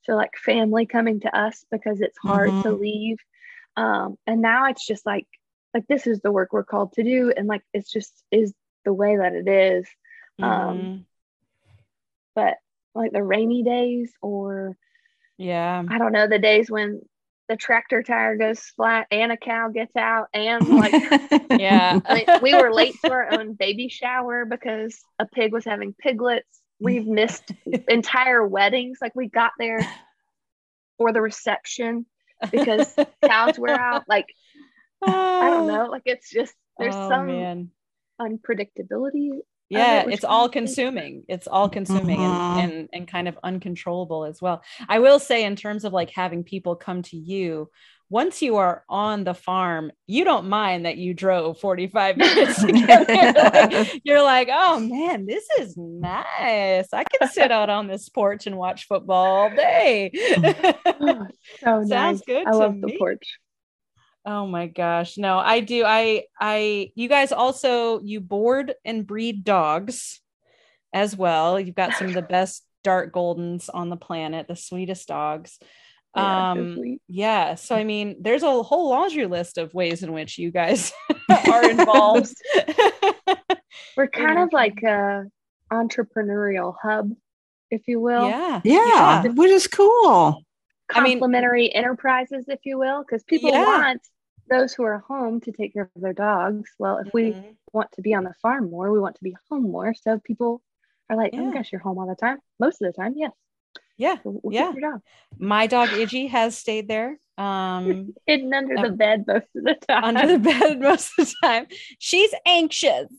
So, like family coming to us because it's hard mm-hmm. to leave. Um, and now it's just like, like this is the work we're called to do. And like, it's just is the way that it is. Um, mm-hmm. Um, but like the rainy days or yeah, I don't know, the days when the tractor tire goes flat and a cow gets out and like yeah. I mean, we were late to our own baby shower because a pig was having piglets. We've missed entire weddings. Like we got there for the reception because cows were out. Like i don't know. Like it's just there's oh, some man. unpredictability yeah it, it's all consuming it's all consuming mm-hmm. and, and and kind of uncontrollable as well i will say in terms of like having people come to you once you are on the farm you don't mind that you drove 45 minutes to get there. like, you're like oh man this is nice i can sit out on this porch and watch football all day oh, so sounds nice. good i love me. the porch Oh my gosh. No, I do. I I you guys also you board and breed dogs as well. You've got some of the best dark goldens on the planet, the sweetest dogs. Yeah, um so yeah, so I mean, there's a whole laundry list of ways in which you guys are involved. We're kind of like a entrepreneurial hub, if you will. Yeah. Yeah, yeah. which is cool. Complementary I mean, enterprises, if you will, because people yeah. want those who are home to take care of their dogs. Well, if mm-hmm. we want to be on the farm more. We want to be home more. So people are like, yeah. oh my gosh, you're home all the time. Most of the time, yes. Yeah. So we'll yeah. My dog Iggy has stayed there. Um hidden under um, the bed most of the time. Under the bed most of the time. She's anxious.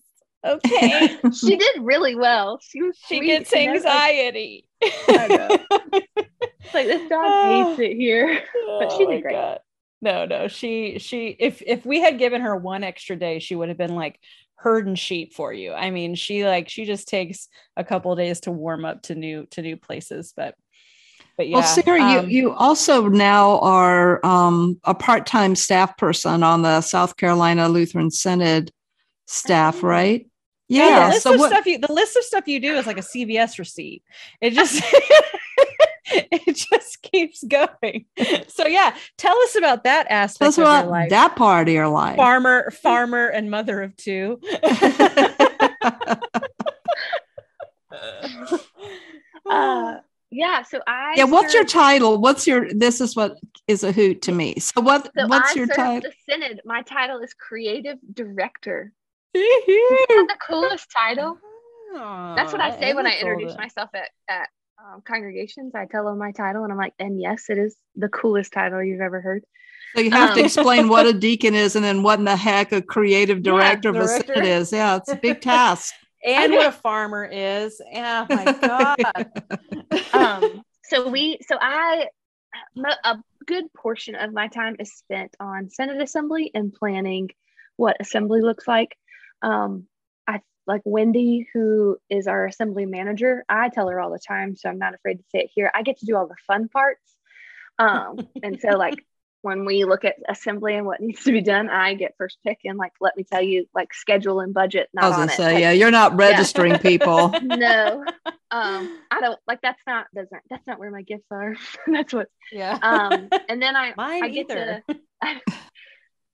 Okay. she did really well. She was she gets anxiety. I know. it's like this dog hates it here. But she did oh great. God. No, no. She she if if we had given her one extra day, she would have been like herding sheep for you. I mean, she like she just takes a couple days to warm up to new to new places, but but yeah. Well, Sarah, um, you you also now are um, a part time staff person on the South Carolina Lutheran Synod staff, oh. right? Yeah. yeah the list so of what, stuff you the list of stuff you do is like a CVS receipt. It just it just keeps going. So yeah, tell us about that aspect Tell us about your life. That part of your life. Farmer, farmer, and mother of two. uh, yeah, so I Yeah, what's your title? What's your this is what is a hoot to me. So what so what's I your title? The Synod. My title is creative director. the coolest title. Oh, That's what I say when I introduce myself at, at um, congregations. I tell them my title, and I'm like, and yes, it is the coolest title you've ever heard. So you have um, to explain what a deacon is, and then what in the heck a creative director yeah, of a synod is. Yeah, it's a big task. and what a farmer is. Yeah, oh my god. um, so we, so I, a good portion of my time is spent on Synod assembly and planning what assembly looks like. Um, I like Wendy, who is our assembly manager. I tell her all the time, so I'm not afraid to say it here. I get to do all the fun parts. Um, and so like when we look at assembly and what needs to be done, I get first pick and like let me tell you, like schedule and budget. Not I was gonna say, like, yeah, you're not registering yeah. people. no, um, I don't like that's not that's not that's not where my gifts are. that's what. Yeah. Um, and then I Mine I get either. to.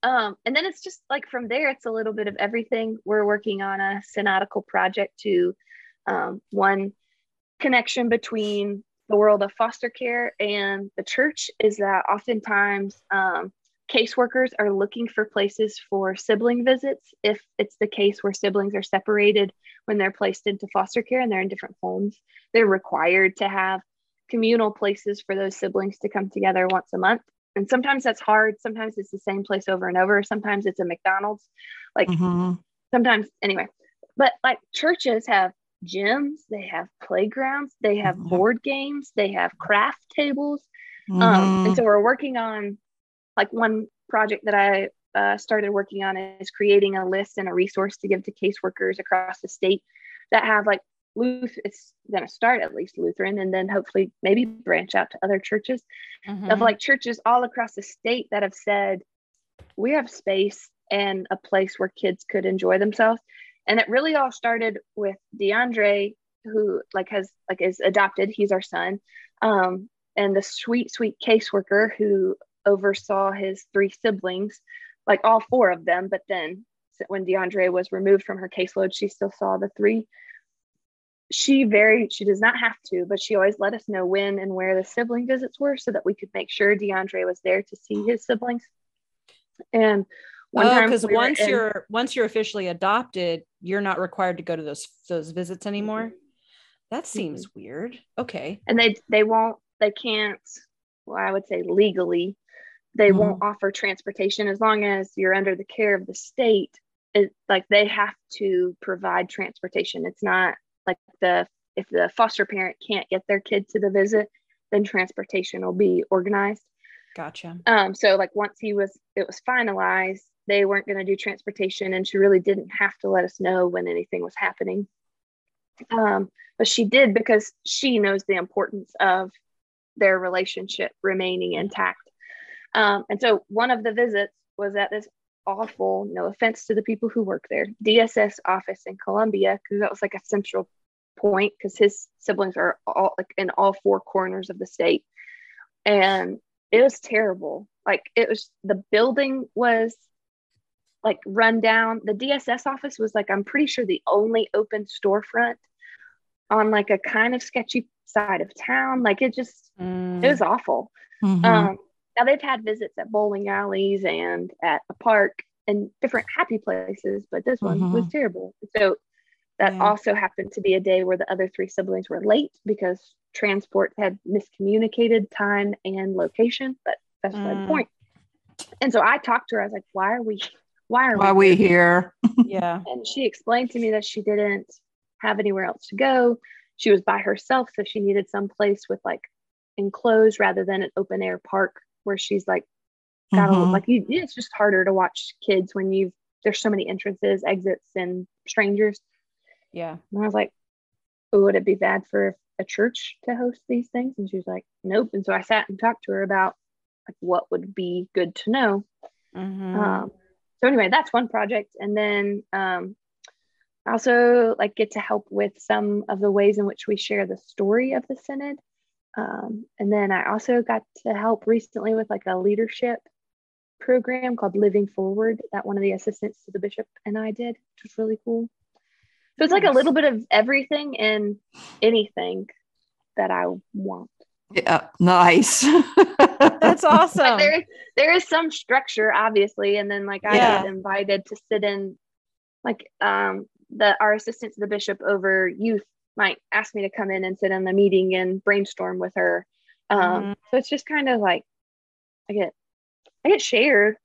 Um, and then it's just like from there, it's a little bit of everything. We're working on a synodical project to um, one connection between the world of foster care and the church is that oftentimes um, caseworkers are looking for places for sibling visits if it's the case where siblings are separated when they're placed into foster care and they're in different homes they're required to have communal places for those siblings to come together once a month and sometimes that's hard. Sometimes it's the same place over and over. Sometimes it's a mcdonald's. Like mm-hmm. sometimes anyway. But like churches have gyms. They have playgrounds. They have mm-hmm. board games. They have craft tables. Mm-hmm. um, and so we're working on like one project that i uh, started working on is creating a list and a resource to give to caseworkers across the state that have like Lutheran, it's going to start at least Lutheran and then hopefully maybe branch out to other churches mm-hmm. of like churches all across the state that have said, we have space and a place where kids could enjoy themselves. And it really all started with DeAndre, who like has like is adopted. He's our son. Um, and the sweet, sweet caseworker who oversaw his three siblings, like all four of them. But then when DeAndre was removed from her caseload, she still saw the three she very she does not have to but she always let us know when and where the sibling visits were so that we could make sure deandre was there to see his siblings. And one oh, because we once in, you're once you're officially adopted you're not required to go to those those visits anymore? That seems mm-hmm. weird. Okay. And they they won't they can't well i would say legally they mm-hmm. won't offer transportation as long as you're under the care of the state. It, like they have to provide transportation. It's not the if the foster parent can't get their kid to the visit then transportation will be organized. Gotcha. Um so like once he was it was finalized they weren't going to do transportation and she really didn't have to let us know when anything was happening. Um but she did because she knows the importance of their relationship remaining intact. Um, and so one of the visits was at this awful, no offense to the people who work there, DSS office in Columbia, because that was like a central point because his siblings are all like in all four corners of the state. And it was terrible. Like it was the building was like run down. The DSS office was like, I'm pretty sure the only open storefront on like a kind of sketchy side of town. Like it just, mm. it was awful. Mm-hmm. Um, now they've had visits at bowling alleys and at a park, and different happy places, but this one mm-hmm. was terrible. So that yeah. also happened to be a day where the other three siblings were late because transport had miscommunicated time and location, but that's mm. the point. And so I talked to her. I was like, "Why are we? Why are why we, we here?" yeah. And she explained to me that she didn't have anywhere else to go. She was by herself, so she needed some place with like enclosed rather than an open air park where she's like got mm-hmm. like you. It's just harder to watch kids when you've there's so many entrances, exits, and strangers. Yeah. And I was like, would it be bad for a church to host these things? And she was like, nope. And so I sat and talked to her about like what would be good to know. Mm-hmm. Um, so anyway, that's one project. And then um, I also like get to help with some of the ways in which we share the story of the synod. Um, and then I also got to help recently with like a leadership program called Living Forward that one of the assistants to the bishop and I did, which was really cool. So it's like a little bit of everything and anything that I want. Yeah, nice. That's awesome. Like there, there is some structure, obviously, and then like I yeah. get invited to sit in, like um, the our assistant to the bishop over youth might ask me to come in and sit in the meeting and brainstorm with her. Um, mm-hmm. So it's just kind of like I get, I get shared,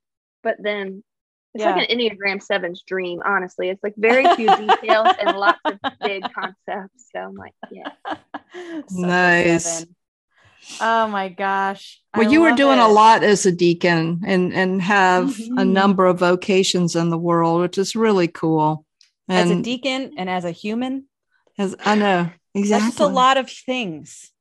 but then it's yeah. like an Enneagram Seven's dream, honestly. It's like very few details and lots of big concepts. So I'm like, yeah. nice. Oh my gosh. Well, I you were doing it. a lot as a deacon and and have mm-hmm. a number of vocations in the world, which is really cool. And as a deacon and as a human. As I know. Exactly. That's just a lot of things.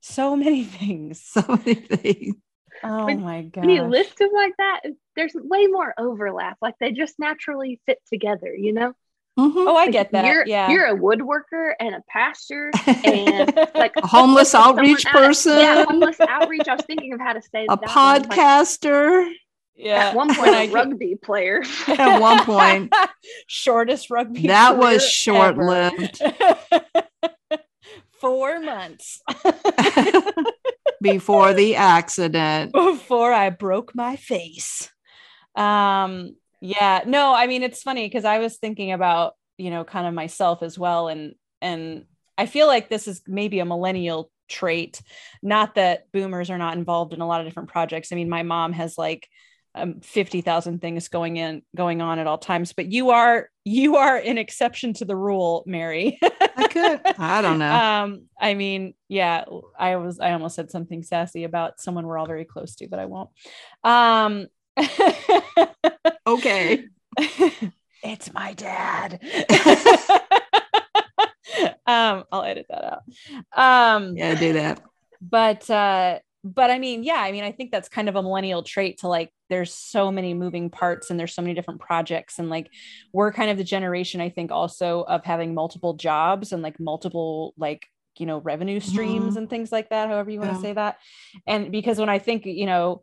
So many things. So many things. Oh when, my god! When you list them like that, there's way more overlap. Like they just naturally fit together, you know. Mm-hmm. Oh, I get that. You're, yeah, you're a woodworker and a pastor and like a homeless outreach person. yeah, homeless outreach. I was thinking of how to say that. a podcaster. Like, yeah. At one point, a rugby player. At one point, shortest rugby. Player. That was short lived. Four months before the accident. Before I broke my face. Um, yeah, no, I mean it's funny because I was thinking about, you know, kind of myself as well. And and I feel like this is maybe a millennial trait. Not that boomers are not involved in a lot of different projects. I mean, my mom has like um, 50,000 things going in going on at all times but you are you are an exception to the rule Mary could. I don't know. Um I mean yeah I was I almost said something sassy about someone we're all very close to but I won't. Um okay. It's my dad. Um I'll edit that out. Um yeah do that. but uh but I mean, yeah, I mean, I think that's kind of a millennial trait to like, there's so many moving parts and there's so many different projects. And like, we're kind of the generation, I think, also of having multiple jobs and like multiple, like, you know, revenue streams mm-hmm. and things like that, however you want to say that. And because when I think, you know,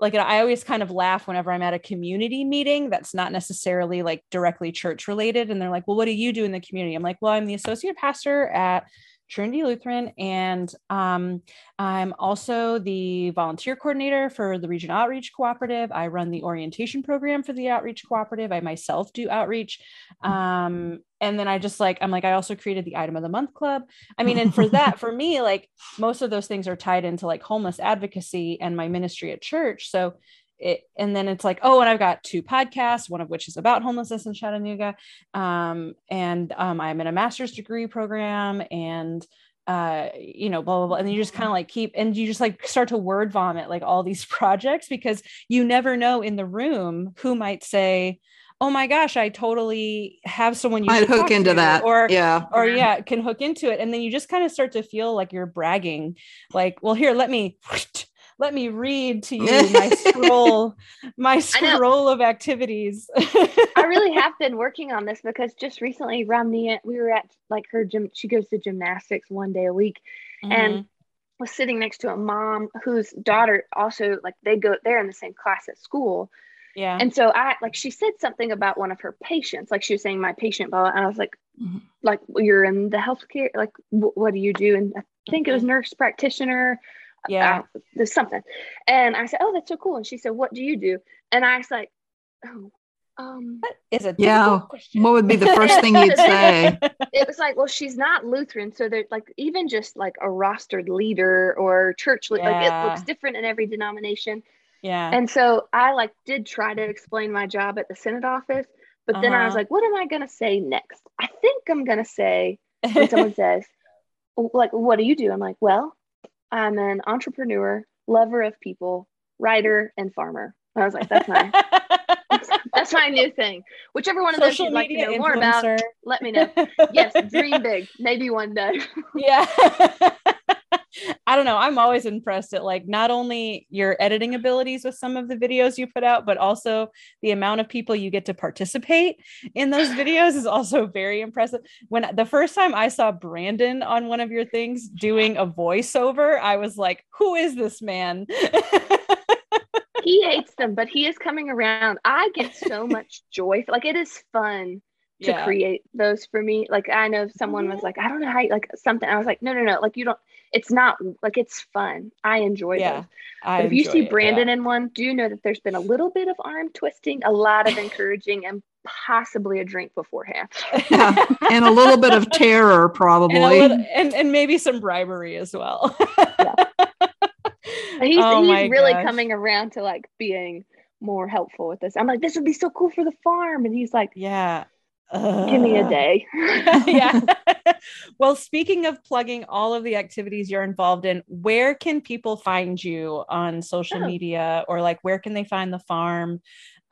like I always kind of laugh whenever I'm at a community meeting that's not necessarily like directly church related. And they're like, well, what do you do in the community? I'm like, well, I'm the associate pastor at Trinity Lutheran, and um, I'm also the volunteer coordinator for the Region Outreach Cooperative. I run the orientation program for the Outreach Cooperative. I myself do outreach. Um, and then I just like, I'm like, I also created the Item of the Month Club. I mean, and for that, for me, like most of those things are tied into like homeless advocacy and my ministry at church. So it, and then it's like, oh, and I've got two podcasts, one of which is about homelessness in Chattanooga. Um, and um, I'm in a master's degree program and, uh, you know, blah, blah, blah. And you just kind of like keep, and you just like start to word vomit like all these projects because you never know in the room who might say, oh my gosh, I totally have someone you might hook into that. Or, yeah, or yeah, can hook into it. And then you just kind of start to feel like you're bragging, like, well, here, let me let me read to you my scroll my scroll of activities i really have been working on this because just recently ramnia we were at like her gym she goes to gymnastics one day a week mm-hmm. and was sitting next to a mom whose daughter also like they go they're in the same class at school yeah and so i like she said something about one of her patients like she was saying my patient blah, and i was like mm-hmm. like you're in the healthcare like w- what do you do and i think mm-hmm. it was nurse practitioner yeah there's something and i said oh that's so cool and she said what do you do and i was like oh um, that is a yeah. What would be the first thing you'd say? it was like, well, she's not Lutheran, so they're like even just like a rostered leader or church, yeah. like it looks different in every denomination. Yeah. And so I like did try to explain my job at the synod office, but uh-huh. then I was uh-huh. like, what am I gonna say next? I think I'm gonna say when someone says, like, what do you do? I'm like, well, I'm an entrepreneur, lover of people, writer, and farmer. I was like, that's my that's my new thing. Whichever one of Social those you'd like to know influencer. more about, let me know. Yes, dream big. Maybe one day. yeah. I don't know. I'm always impressed at like not only your editing abilities with some of the videos you put out, but also the amount of people you get to participate in those videos is also very impressive. When the first time I saw Brandon on one of your things doing a voiceover, I was like, who is this man? he hates them, but he is coming around. I get so much joy. Like it is fun to yeah. create those for me. Like I know someone was mm-hmm. like, I don't know how you, like something. I was like, no, no, no. Like you don't. It's not like it's fun. I enjoy yeah, those. But if you see it, Brandon yeah. in one, do you know that there's been a little bit of arm twisting, a lot of encouraging, and possibly a drink beforehand. yeah, and a little bit of terror, probably, and, little, and, and maybe some bribery as well. yeah. He's, oh he's really gosh. coming around to like being more helpful with this. I'm like, this would be so cool for the farm. And he's like, Yeah. Give me a day. yeah. well, speaking of plugging all of the activities you're involved in, where can people find you on social oh. media or like where can they find the farm?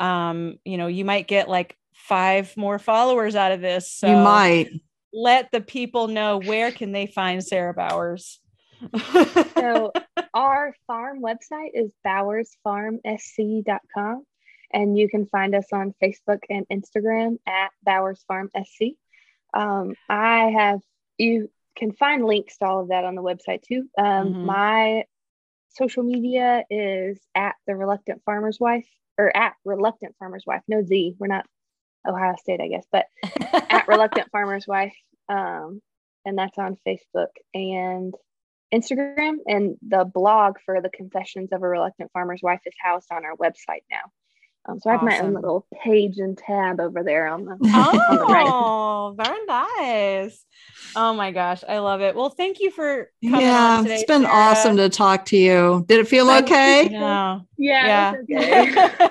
Um, you know, you might get like five more followers out of this. So you might let the people know where can they find Sarah Bowers so our farm website is bowersfarmsc.com and you can find us on Facebook and Instagram at Bowers Farm SC. Um, I have you can find links to all of that on the website too. Um, mm-hmm. My social media is at the Reluctant Farmer's Wife or at Reluctant Farmer's Wife. No Z. We're not Ohio State, I guess, but at Reluctant Farmer's Wife. Um, and that's on Facebook. And Instagram, and the blog for the Confessions of a Reluctant Farmer's Wife is housed on our website now. Um, so I have awesome. my own little page and tab over there on the. Oh, on the right. Oh, very nice. Oh my gosh, I love it. Well, thank you for yeah. Today, it's been Sarah. awesome to talk to you. Did it feel okay? Yeah, yeah. yeah. Okay.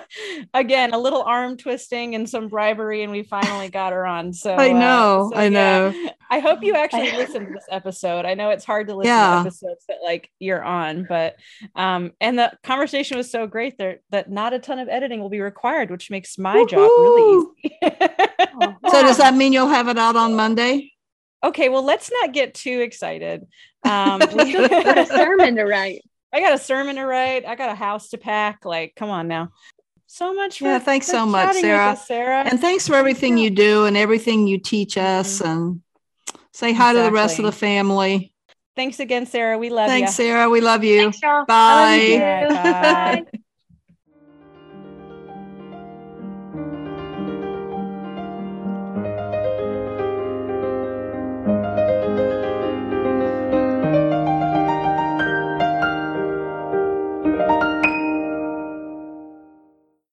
Again, a little arm twisting and some bribery, and we finally got her on. So I know, uh, so, I know. Yeah. I hope you actually listen to this episode. I know it's hard to listen yeah. to episodes that like you're on, but um, and the conversation was so great there that not a ton of editing will be required, which makes my Woo-hoo! job really easy. so does that mean you'll have it out on Monday? Okay, well, let's not get too excited. Um, got a sermon to write. I got a sermon to write. I got a house to pack. Like, come on now. So much. For, yeah, thanks so much, Sarah. Us, Sarah. And thanks for everything you do and everything you teach us. Mm-hmm. And say hi exactly. to the rest of the family. Thanks again, Sarah. We love you. Thanks, Sarah. We love you. Thanks, Bye. Love you. Bye.